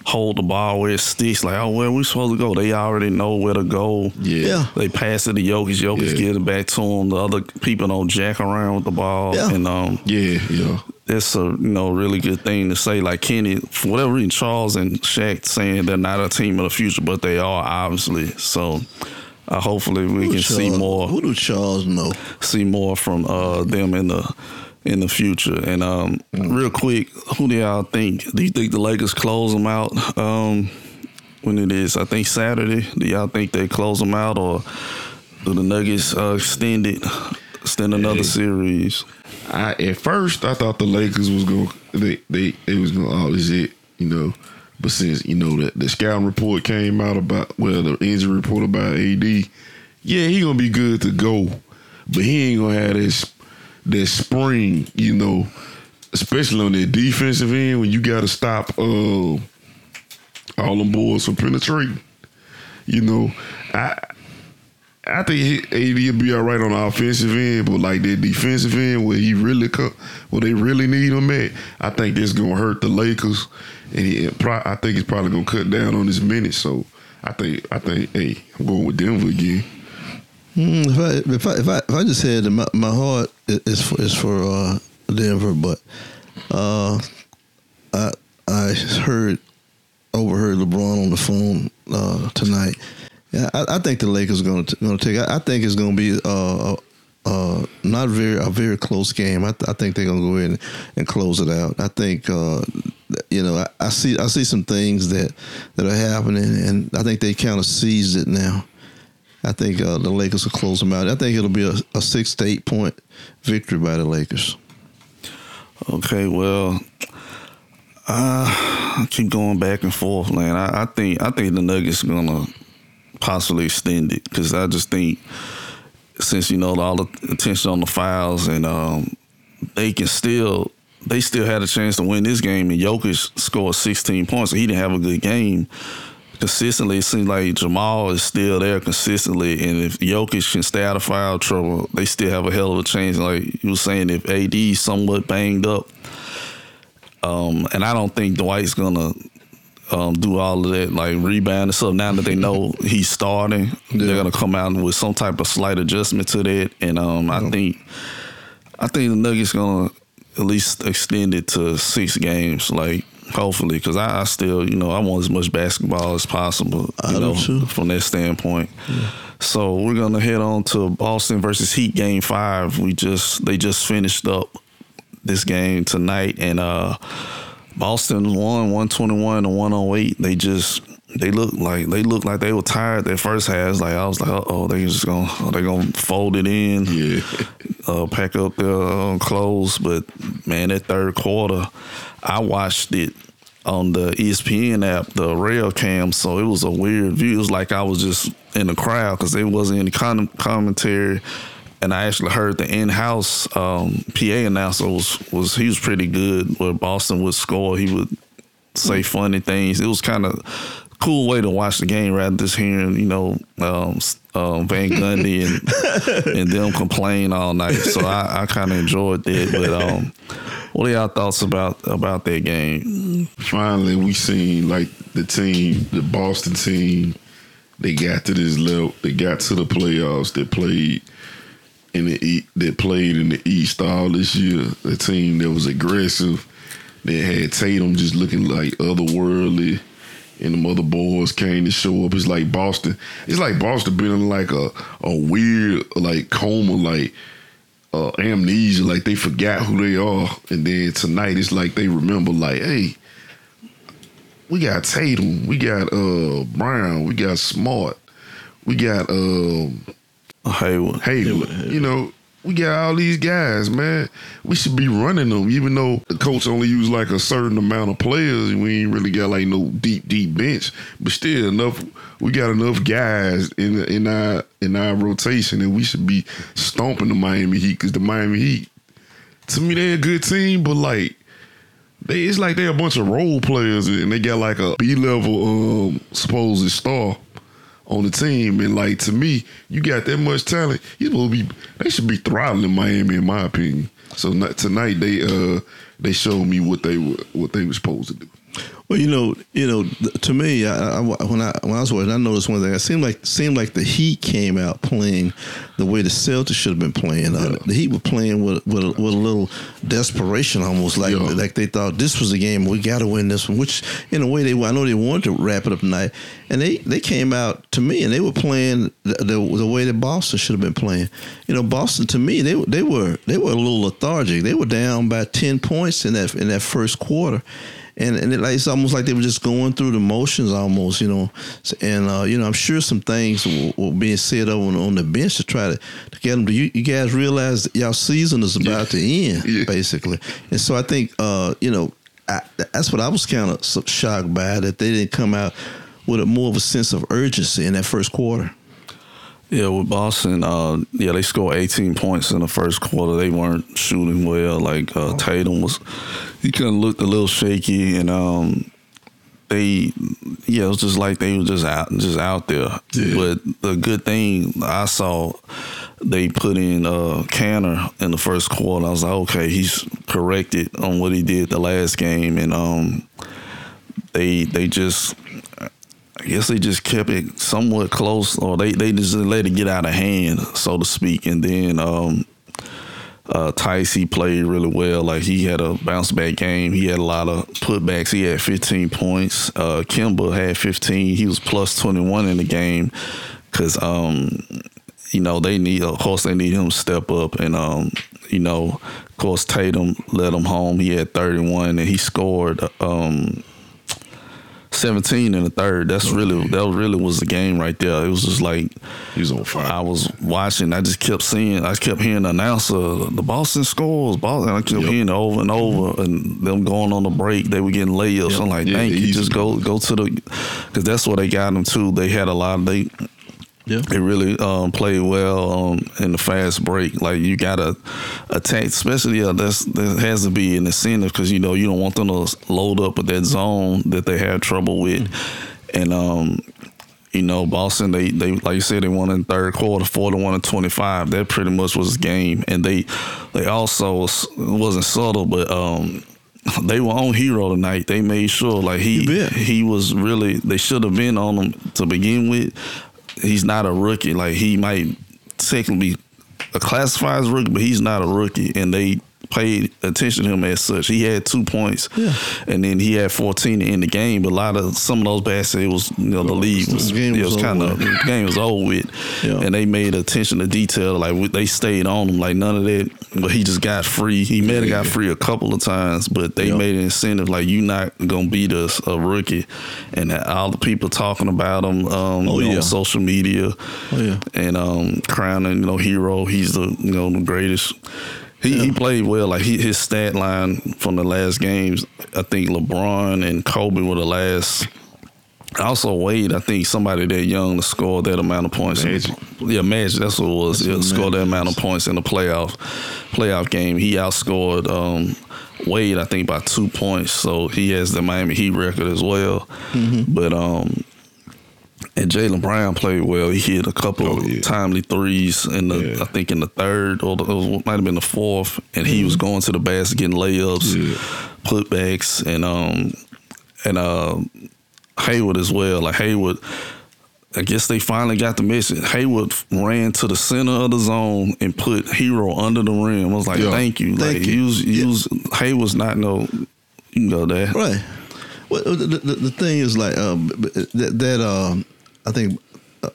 hold the ball where it sticks. Like oh, where we supposed to go? They already know where to go. Yeah. Yeah. They pass it to Jokic. Jokic Yeah. get it back to him. The other people don't jack around with the ball. Yeah. And um, Yeah, yeah. that's a you know really good thing to say. Like Kenny, for whatever reason, Charles and Shaq saying they're not a team of the future, but they are obviously. So uh, hopefully we can see more Who do Charles know? see more from uh, them in the in the future. And um, real quick, who do y'all think? Do you think the Lakers close them out um, when it is? I think Saturday. Do y'all think they close them out, or do the Nuggets uh, extend it, extend another Hey. series? I at first I thought the Lakers was going they they it was going oh is it you know, but since you know that the scouting report came out about well the injury report about AD, yeah he gonna be good to go, but he ain't gonna have this that spring you know, especially on that defensive end when you got to stop uh all them boys from penetrating. You know, I I think AD will be all right on the offensive end, but like that defensive end where he really co- where they really need him at, I think that's gonna hurt the Lakers, and he, I think he's probably gonna cut down on his minutes. So I think I think hey, I'm going with Denver again. Mm, if I if I if I, if I just had my, my heart is for is for uh, Denver, but uh, I I heard overheard LeBron on the phone uh, tonight. Yeah, I, I think the Lakers going to going to take. I, I think it's going to be uh, uh, not very a very close game. I, I think they're going to go in and, and close it out. I think uh, you know I, I see I see some things that that are happening, and I think they kind of seized it now. I think uh, the Lakers will close them out. I think it'll be a, a six to eight point victory by the Lakers. Okay, well, uh, I keep going back and forth, man. I, I think I think the Nuggets are gonna possibly extend it because I just think since you know all the attention on the fouls and um, they can still they still had a chance to win this game. And Jokic scored 16 points, so he didn't have a good game. Consistently, it seems like Jamal is still there consistently, and if Jokic can stay out of foul trouble, they still have a hell of a chance. Like you were saying, if AD is somewhat banged up, um, and I don't think Dwight's gonna um, do all of that, like rebound and stuff. Now that they know he's starting, they're gonna come out with some type of slight adjustment to that, and um, I think I think the Nuggets gonna at least extend it to six games, like hopefully, because I, I, still, you know, I want as much basketball as possible, you know, from that standpoint. Yeah. So we're gonna head on to Boston versus Heat game five. We just they just finished up this game tonight, and uh, Boston won one twenty one to one oh eight. They just they look like they look like they were tired their first half. Like I was like, oh, they just gonna they gonna fold it in, yeah, uh, pack up their uh, clothes. But man, that third quarter, I watched it on the ESPN app, the rail cam. So it was a weird view. It was like I was just in the crowd because there wasn't any con- commentary. And I actually heard the in-house um, PA announcer was was he was pretty good. Where Boston would score, he would say funny things. It was kind of cool way to watch the game rather than just hearing you know um, um, Van Gundy and and them complain all night. So I, I kind of enjoyed that. But um, what are y'all thoughts about about that game? Finally, we seen like the team, the Boston team. They got to this level. They got to the playoffs. They played in the that played in the East all this year. A team that was aggressive. They had Tatum just looking like otherworldly and the mother boys came to show up. It's like Boston. It's like Boston been in like a a weird like coma, like uh, amnesia, like they forgot who they are. And then tonight it's like they remember, like, hey, we got Tatum, we got uh Brown, we got Smart, we got um Hayward. Hayward. You know, we got all these guys, man. We should be running them, even though the coach only used like a certain amount of players. We ain't really got like no deep, deep bench, but still enough. We got enough guys in in our in our rotation, and we should be stomping the Miami Heat because the Miami Heat, to me, they're a good team, but like. They, it's like they're a bunch of role players and they got like a B level um supposed star on the team. And like to me, you got that much talent, you to be. They should be throttling Miami, in my opinion. So tonight they uh they showed me what they were what they were supposed to do. Well, you know, you know, to me, I, I, when I when I was watching, I noticed one thing. It seemed like seemed like the Heat came out playing the way the Celtics should have been playing. Uh, The Heat were playing with with a, with a little desperation, almost like yeah. like they thought this was a game we got to win this one. Which, in a way, they I know they wanted to wrap it up tonight, and they they came out to me and they were playing the the, the way that Boston should have been playing. You know, Boston to me they they were they were a little lethargic. They were down by ten points in that in that first quarter and and it, like, it's almost like they were just going through the motions almost, you know. And uh, you know, I'm sure some things were, were being said on, on, the bench to try to, to get them to you, you guys realize y'all season is about yeah. to end, yeah. basically. And so I think uh, you know I, that's what I was kind of shocked by that they didn't come out with a more of a sense of urgency in that first quarter. Yeah, with Boston, uh, yeah, they scored 18 points in the first quarter. They weren't shooting well. Like uh, Tatum was, he kind of looked a little shaky, and um, they, yeah, it was just like they were just out, just out there. Yeah. But the good thing I saw, they put in uh, Kanter in the first quarter. I was like, okay, he's corrected on what he did the last game, and um, they they just I guess they just kept it somewhat close, or they, they just let it get out of hand, so to speak. And then um, uh, played really well. Like he had a bounce back game. He had a lot of putbacks. He had 15 points. Uh, Kemba had 15. He was plus 21 in the game because, um, you know, they need, of course, they need him to step up. And, um, you know, of course, Tatum led him home. He had 31 and he scored. Um, 17 in the third. That's really that really was the game right there. It was just like he was on fire. I was watching. I just kept seeing. I kept hearing the announcer, the Boston scores. Boston. I kept yep. hearing it over and over, and them going on the break. They were getting layups. Yep. I'm like, yeah, thank you. Just go go to the because that's what they got them too. They had a lot. Of, they Yeah. They really um, played well um, in the fast break. Like you gotta attack, especially yeah, that's that has to be an incentive because you know you don't want them to load up with that zone that they had trouble with, and um, you know Boston they they like you said they won in third quarter, four to one and twenty five. That pretty much was the game, and they they also was, wasn't subtle, but um, they were on Herro tonight. They made sure like he he was really they should have been on him to begin with. He's not a rookie. Like he might technically be a classified as rookie, but he's not a rookie. And they paid attention to him as such. He had two points, Yeah. and then he had fourteen in the game. But a lot of some of those baskets, it was you know the league was The game it was was kind of the game was over with, Yeah. and they made attention to detail. Like they stayed on him. Like none of that. But he just got free. He may have got free a couple of times, but they made an incentive. Like you not gonna beat us a rookie, and all the people talking about him um, Oh, on social media, Oh, yeah. and um, crowning you know Herro. He's the you know the greatest. He, he played well. Like he, his stat line from the last games, I think LeBron and Kobe were the last. Also, Wade, I think somebody that young to score that amount of points. Magic. Yeah, Magic. That's what it was. Yeah, score that amount of points in the playoff playoff game. He outscored um, Wade, I think, by two points. So he has the Miami Heat record as well. Mm-hmm. But um, and Jaylen Brown played well. He hit a couple Oh, of yeah. timely threes in the, Yeah. I think, in the third or the, it might have been the fourth. And he was going to the basket, getting layups, Yeah. putbacks, and um, and uh, Hayward as well. Like Hayward, I guess they finally got the message. Hayward ran to the center of the zone and put Herro under the rim. I was like, Yeah. thank you. Thank like you. use use Hayward's not no, you know that. Right. Well, the, the, the thing is like um, that, that um, I think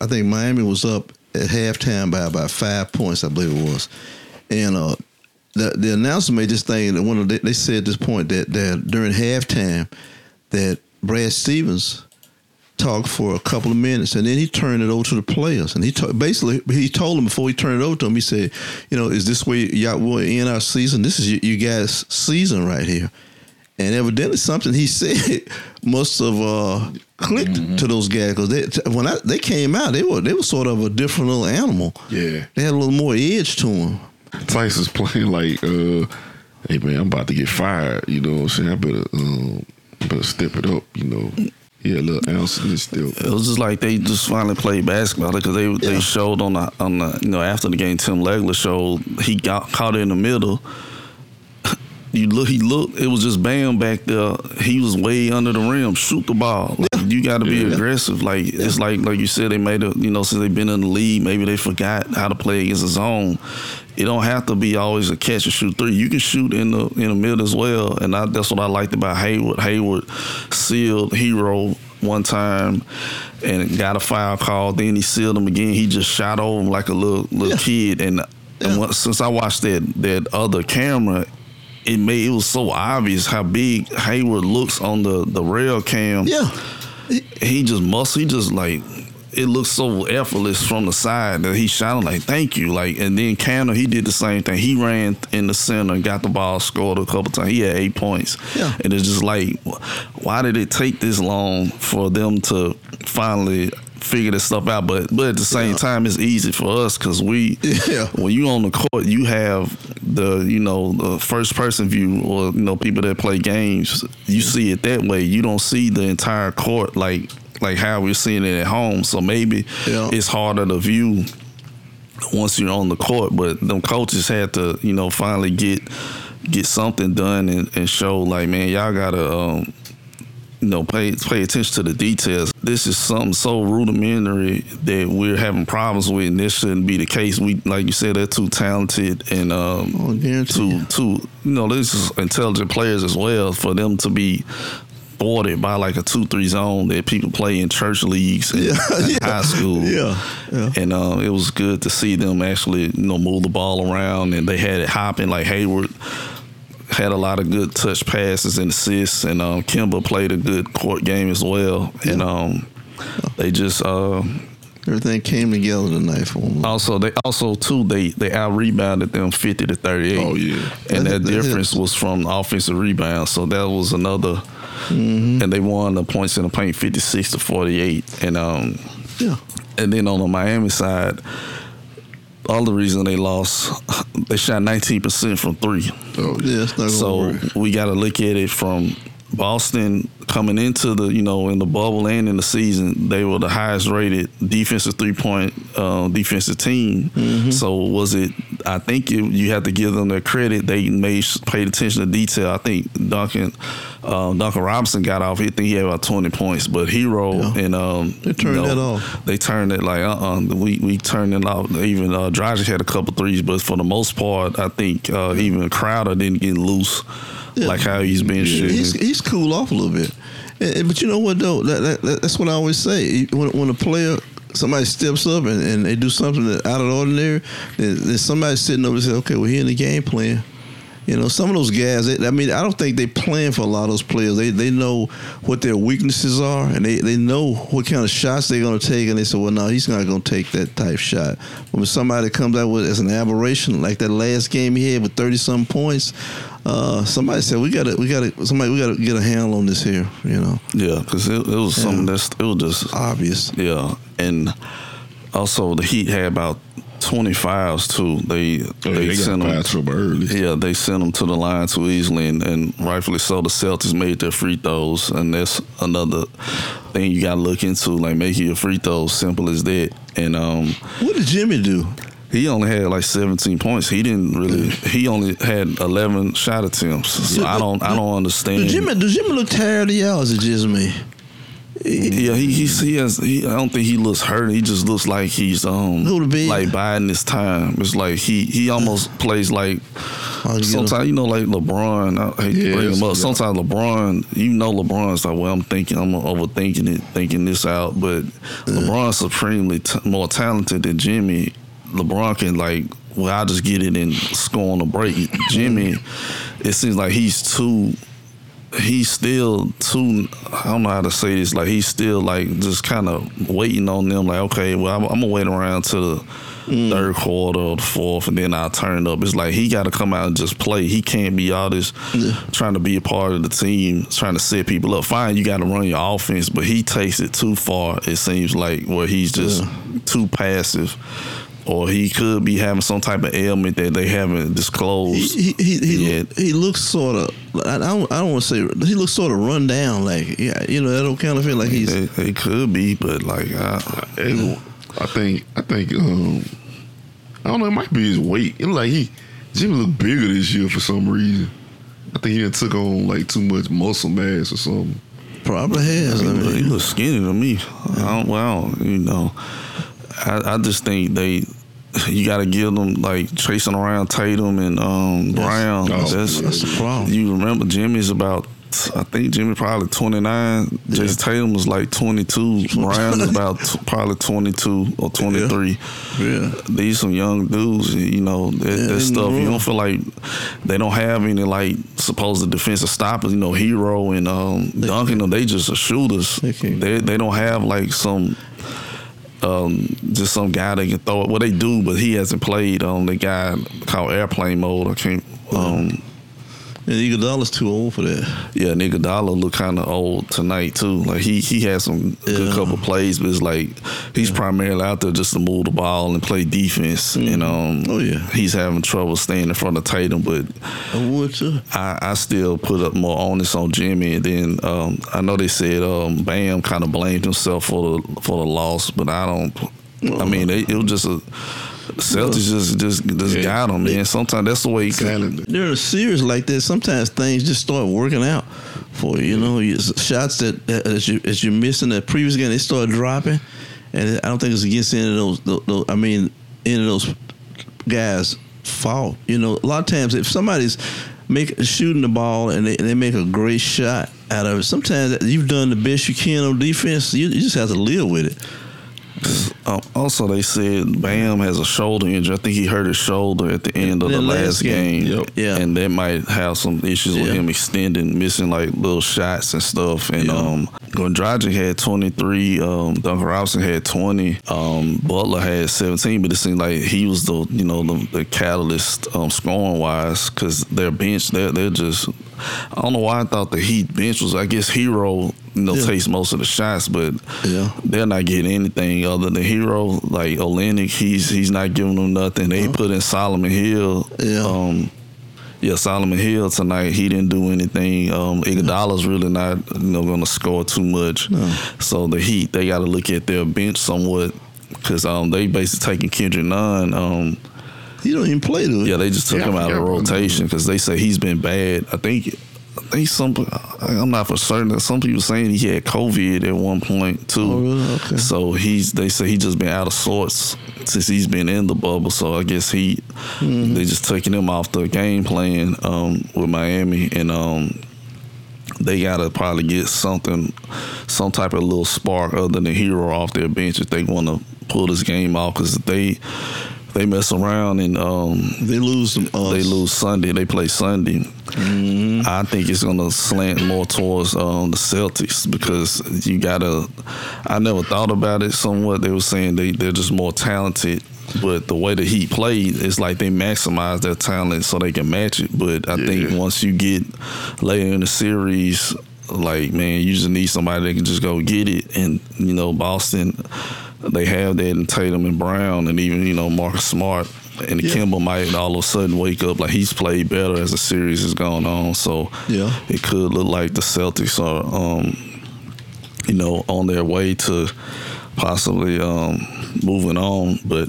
I think Miami was up at halftime by about five points, I believe it was, and uh, the the announcer made this thing that one of the, they said this point that that during halftime that Brad Stevens talked for a couple of minutes and then he turned it over to the players. And he ta- basically he told them before he turned it over to them he said you know is this way y'all will end our season? This is you, you guys season right here. And evidently something he said must have uh, clicked to those guys because they, when I, they came out they were they were sort of a different little animal Yeah. they had a little more edge to them Tyson's playing like, uh, hey man, I'm about to get fired. You know what I'm saying? I better, um, better step it up. You know, yeah, a little ounce in still. It was just like they just finally played basketball because they Yeah. they showed on the on the you know after the game Tim Legler showed he got caught in the middle. You look, he looked. It was just Bam back there. He was way under the rim. Shoot the ball. Like, You got to be Yeah. aggressive. Like it's like like you said, they made a you know since they've been in the league, maybe they forgot how to play against the zone. It don't have to be always a catch and shoot three. You can shoot in the in the middle as well, and I, that's what I liked about Hayward. Hayward sealed Herro one time and got a foul call. Then he sealed him again. He just shot over him like a little little Yeah. kid. And, and since I watched that that other camera, it made it was so obvious how big Hayward looks on the the rail cam. yeah he just must. He just like. It looks so effortless from the side that he shot him like thank you like and then Kanter he did the same thing he ran in the center and got the ball scored a couple times he had eight points Yeah. and it's just like why did it take this long for them to finally figure this stuff out but but at the same Yeah. time it's easy for us because we Yeah. when you on the court you have the you know the first person view or you know people that play games you see it that way you don't see the entire court like like how we're seeing it at home so maybe Yeah. it's harder to view once you're on the court but them coaches had to you know finally get get something done and, and show like man y'all gotta um you know, pay pay attention to the details. This is something so rudimentary that we're having problems with, and this shouldn't be the case. We, like you said, they're too talented and um, Oh, too you. too you know, this is intelligent players as well. For them to be thwarted by like a two three zone that people play in church leagues and, Yeah, yeah, high school. yeah, yeah. And um, it was good to see them actually, you know, move the ball around and they had it hopping like Hayward had a lot of good touch passes and assists, and um, Kemba played a good court game as well. And um, they just uh, everything came together tonight for them also they also too they they out rebounded them fifty to thirty eight. Oh, yeah. and That- that that difference hits. was from the offensive rebound. So that was another. And they won the points in the paint fifty six to forty eight. And um, Yeah. And then on the Miami side, all the reason they lost, they shot 19% from three. Oh, Yeah, So work. we got to look at it from Boston coming into the you know in the bubble and in the season. They were the highest rated defensive three point uh, defensive team. Mm-hmm. So was it? I think you, you have to give them their credit. They made paid attention to detail. I think Duncan uh, Duncan Robinson got off. He think he had about twenty points, but Herro Yeah. and um, They turned you know, that off. They turned it like uh uh we we turned it off. Even uh, Dragic had a couple threes, but for the most part, I think uh, even Crowder didn't get loose like how he's been shooting. He's he's cool off a little bit, but you know what though? That, that, that- that's what I always say. When when a player somebody steps up and, and they do something that out of the ordinary, then, then somebody sitting over and say, okay, well he in the game plan. You know, some of those guys. They, I mean, I don't think they plan for a lot of those players. They they know what their weaknesses are, and they, they know what kind of shots they're going to take. And they say, well, no, he's not going to take that type shot. When somebody comes out with as an aberration, like that last game he had with thirty some points, uh, somebody said we got to we got to somebody we got to get a handle on this here. You know, yeah, because it, it was something that's it was just obvious. yeah, and also the Heat had about twenty fouls too. They Oh, they, they sent them. early. Yeah, they sent them to the line too easily, and, and rightfully so. The Celtics made their free throws, and that's another thing you got to look into, like making your free throws simple as that. And um, What did Jimmy do? he only had like 17 points. He didn't really. He only had 11 shot attempts. So I don't. I don't understand. Does Jimmy, does Jimmy look tired of y'all? Or is it just me? Yeah, he he, he has. He, I don't think he looks hurt. He just looks like he's um Go to bed. like biding his time. It's like he he almost plays like sometimes you know like LeBron. I hate to bring him up. yeah. Sometimes LeBron, you know LeBron's like, well, I'm thinking, I'm overthinking it, thinking this out. But LeBron's supremely t- more talented than Jimmy. LeBron can like, well, I'll just get it and score on the break. Jimmy, it seems like he's too he's still too I don't know how to say this like he's still like just kind of waiting on them like okay well I'm, I'm gonna wait around to the mm. third quarter or the fourth and then I'll turn up. It's like he got to come out and just play. He can't be all this trying to be a part of the team trying to set people up. Fine you got to run your offense but he takes it too far it seems like where he's just too passive or he could be having some type of ailment that they haven't disclosed He he he, he, he looks sort of. I don't I don't want to say he looks sort of run down. Like yeah, you know that don't kind of feel like he's. It, it could be, but like, I, And I think I think um I don't know. It might be his weight. It like he Jimmy looked bigger this year for some reason. I think he done took on like too much muscle mass or something. Probably has. I he, look, he mean, look skinny to me. I don't, well, I don't, you know, I, I just think they, you got to give them like chasing around Tatum and um, Brown. Oh, that's, that's the problem. You remember Jimmy's about. I think Jimmy probably 29. Jayson Tatum was like 22. Brown is about t- probably 22 or 23. yeah. these some young dudes, you know, that, that stuff. You don't feel like they don't have any like supposed defensive stoppers. You know, Herro and um, Duncan, they just are shooters. They They they don't have like some. Um, just some guy they can throw it. Well, they do, but he hasn't played. Um, the guy called Airplane Mode. I can't. Um, And Iguodala's too old for that. yeah, Iguodala look kind of old tonight too. Like he he had some good couple plays, but it's like he's primarily out there just to move the ball and play defense. And um, Oh, yeah. he's having trouble staying in front of Tatum. But I would too. I, I still put up more onus on Jimmy. And then um, I know they said um, Bam kind of blamed himself for the for the loss, but I don't. I mean, they, it was just a Celtics just just just Yeah. got him, man. Sometimes that's the way. Talented. During a series like this, sometimes things just start working out for you. You know, you, shots that, that as you as you missing that previous game, they start dropping, and I don't think it's against any of those. those, those I mean, any of those guys' fault. You know, a lot of times if somebody's make shooting the ball and they, and they make a great shot out of it, sometimes you've done the best you can on defense. You, you just have to live with it. Um, also, they said Bam has a shoulder injury. I think he hurt his shoulder at the end of The the last last game. game. Yep. Yeah. and that might have some issues with him extending, missing like little shots and stuff. And Yeah. um, Goran Dragic had 23. Um, Duncan Robinson had 20. Um, Butler had 17. But it seemed like he was the you know the, the catalyst um, scoring wise because their bench they're they're just. I don't know why I thought the Heat bench was. I guess Herro you know Yeah. takes most of the shots, but Yeah. they're not getting anything other than Herro like Olynyk. He's he's not giving them nothing. They put in Solomon Hill. Yeah. Um, yeah, Solomon Hill tonight. He didn't do anything. Um, Iguodala's really not you know going to score too much. So the Heat they got to look at their bench somewhat because um, they basically taking Kendrick Nunn. Um, He don't even play to it. yeah, they just took Yeah, him out of rotation because they say he's been bad. I think, I think some. I'm not for certain. That some people saying he had COVID at one point too. Oh, really? Okay. So he's. They say he just been out of sorts since he's been in the bubble. So I guess he. Mm-hmm. They just taking him off the game plan um, with Miami and. um they gotta probably get something, some type of little spark other than Herro off their bench if they want to pull this game off because they they mess around and um, They lose. Uh, they lose Sunday. They play Sunday. I think it's gonna slant more towards um, the Celtics because you gotta. I never thought about it. Somewhat they were saying they they're just more talented. But the way the Heat played, it's like they maximize their talent so they can match it. But I think once you get later in the series, like man, you just need somebody that can just go get it. And you know, Boston, they have that in Tatum and Brown, and even you know Marcus Smart and Yeah. Kemba might all of a sudden wake up like he's played better as the series is going on. So Yeah. it could look like the Celtics are, um, you know, on their way to possibly um, moving on. But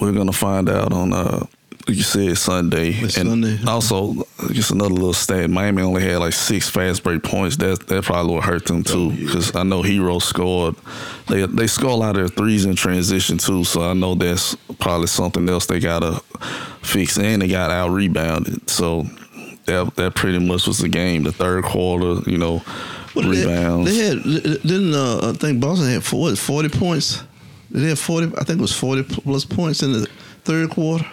we're gonna find out on. Uh, you said Sunday, It's and Sunday. also just another little stat. Miami only had like six fast break points. That that probably will hurt them too, because I know Herro scored. They they score a lot of their threes in transition too, so I know that's probably something else they gotta fix. And they got out rebounded, so that that pretty much was the game. The third quarter, you know, What did they- rebounds. They, had didn't uh, I think Boston had four, what, forty points. Did they have forty? I think it was forty plus points in the third quarter.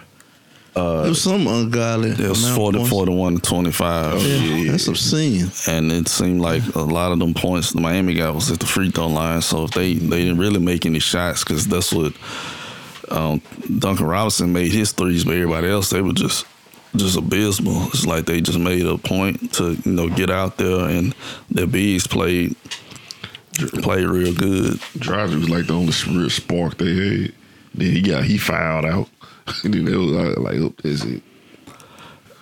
Uh, it was some ungodly. it was amount 40, points. 41 to 25. Yeah, that's obscene. and it seemed like a lot of them points the Miami got was at the free throw line. So if they they didn't really make any shots, because that's what um, Duncan Robinson made his threes, but everybody else they were just just abysmal. It's like they just made a point to you know get out there and their bigs played played real good. Dragic was like the only real spark they had. Then he got he fouled out. it was like, like oh, that's it.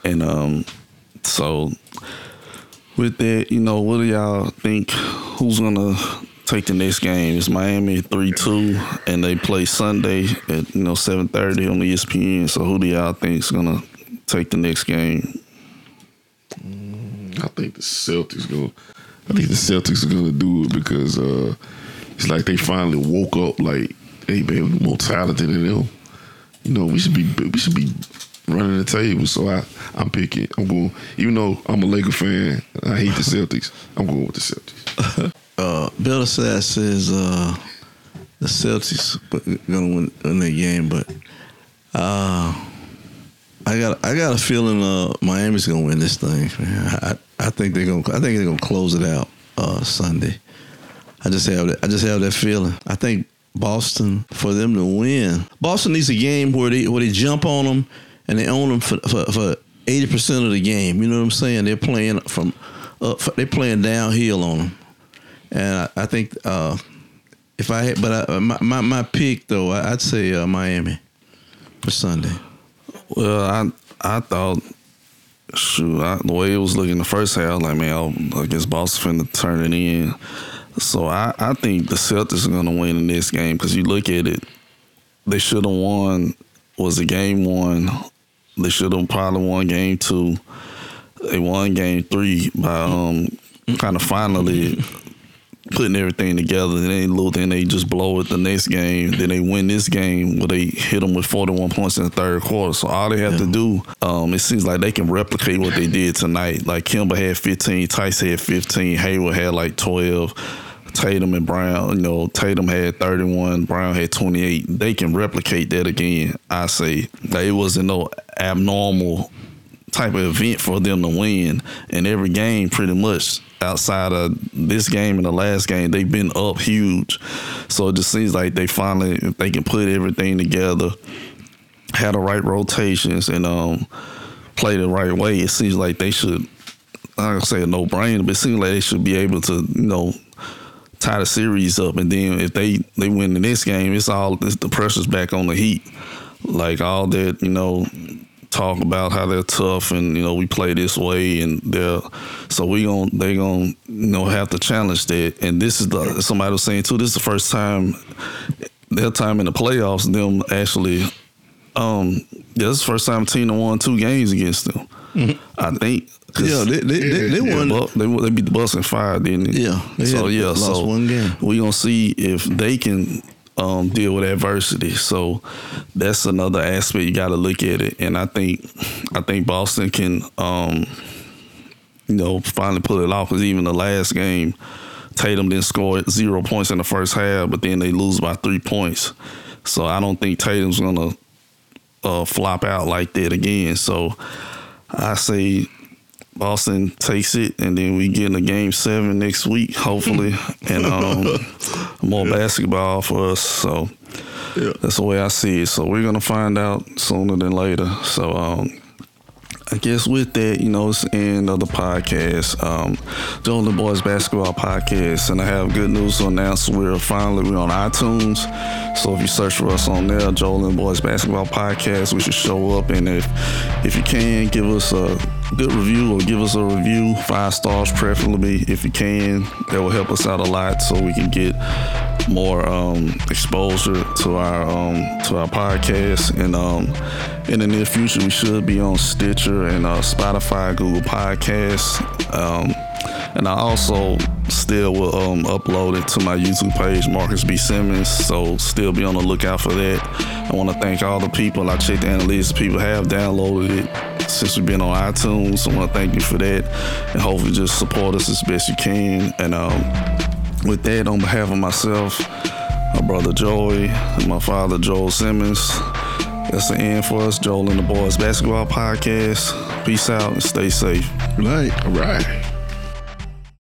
And um, so with that, you know, what do y'all think? Who's gonna take the next game? It's Miami three two, and they play Sunday at you know seven thirty on ESPN. So who do y'all think is gonna take the next game? I think the Celtics go. I think the Celtics are gonna do it because uh, it's like they finally woke up. Like, hey man, more talented than them. You know, we should be we should be running the table. So I I'm picking. I'm going. Even though I'm a Laker fan, I hate the Celtics. I'm going with the Celtics. Uh, Bill says uh, the Celtics gonna win, win that game, but uh, I got I got a feeling uh, Miami's gonna win this thing. Man. I I think they're gonna I think they're gonna close it out uh, Sunday. I just have that I just have that feeling. I think Boston for them to win. Boston needs a game where they where they jump on them and they own them for for, for 80% of the game. You know what I'm saying? They're playing from up they're playing downhill on them. And I, I think uh, if I had, but I, my, my my pick though, I- I'd say uh, Miami for Sunday. Well, I I thought. Shoot, I, the way it was looking the first half, like, man, I guess Boston finna turn it in. So I, I think the Celtics are gonna win in this game because you look at it, they should have won. Was a game one? They should have probably won game two. They won game three by um kind of finally putting everything together. Then they lose, then they just blow it the next game. Then they win this game where they hit them with 41 points in the third quarter. So all they have to do, um, it seems like they can replicate what they did tonight. Like Kemba had 15, Theis had 15, Hayward had like 12. Tatum and Brown, you know, Tatum had 31, Brown had 28. They can replicate that again, I say. Like, it wasn't no abnormal type of event for them to win. And every game, pretty much outside of this game and the last game, they've been up huge. So it just seems like they finally, if they can put everything together, have the right rotations, and um, play the right way, it seems like they should I don't say a no brainer, but it seems like they should be able to, you know, tie the series up, and then if they they win the next game, it's all it's, the pressure's back on the Heat. Like all that, you know, talk about how they're tough and you know we play this way and they're so we gon' they gonna you know have to challenge that. And this is the somebody was saying too. This is the first time their time in the playoffs. Them actually, um, yeah, this is the first time Tina won two games against them. I think Yeah, they they, they, they Yeah, won. Bu- they they beat the Bucks in five, didn't they? Yeah, they so yeah, lost so one game. We gonna see if they can um, deal with adversity. So that's another aspect you got to look at it. And I think I think Boston can, um, you know, finally pull it off. Because even the last game, Tatum didn't score zero points in the first half, but then they lose by three points. So I don't think Tatum's gonna uh, flop out like that again. So I say Boston takes it, and then we get in a game seven next week, hopefully, and um, more basketball for us. So Yeah. that's the way I see it. So we're gonna find out sooner than later. So um, I guess with that, you know, it's the end of the podcast. Um, the Boys Basketball Podcast, and I have good news to announce. We're finally we're on iTunes. So if you search for us on there, Joel and Boys Basketball Podcast, we should show up. And if if you can, give us a good review or give us a review, five stars preferably, if you can. That will help us out a lot, so we can get more um, exposure to our um, to our podcast. And um, in the near future, we should be on Stitcher and uh, Spotify, Google Podcasts. Um, and I also still will um, upload it to my YouTube page, Marcus B. Simmons. So still be on the lookout for that. I want to thank all the people. I checked the analytics. People have downloaded it since we've been on iTunes. So I want to thank you for that. And hopefully just support us as best you can. And um, with that, on behalf of myself, my brother Joey, and my father Joel Simmons, that's the end for us. Joel and the Boys Basketball Podcast. Peace out and stay safe. Right. All right.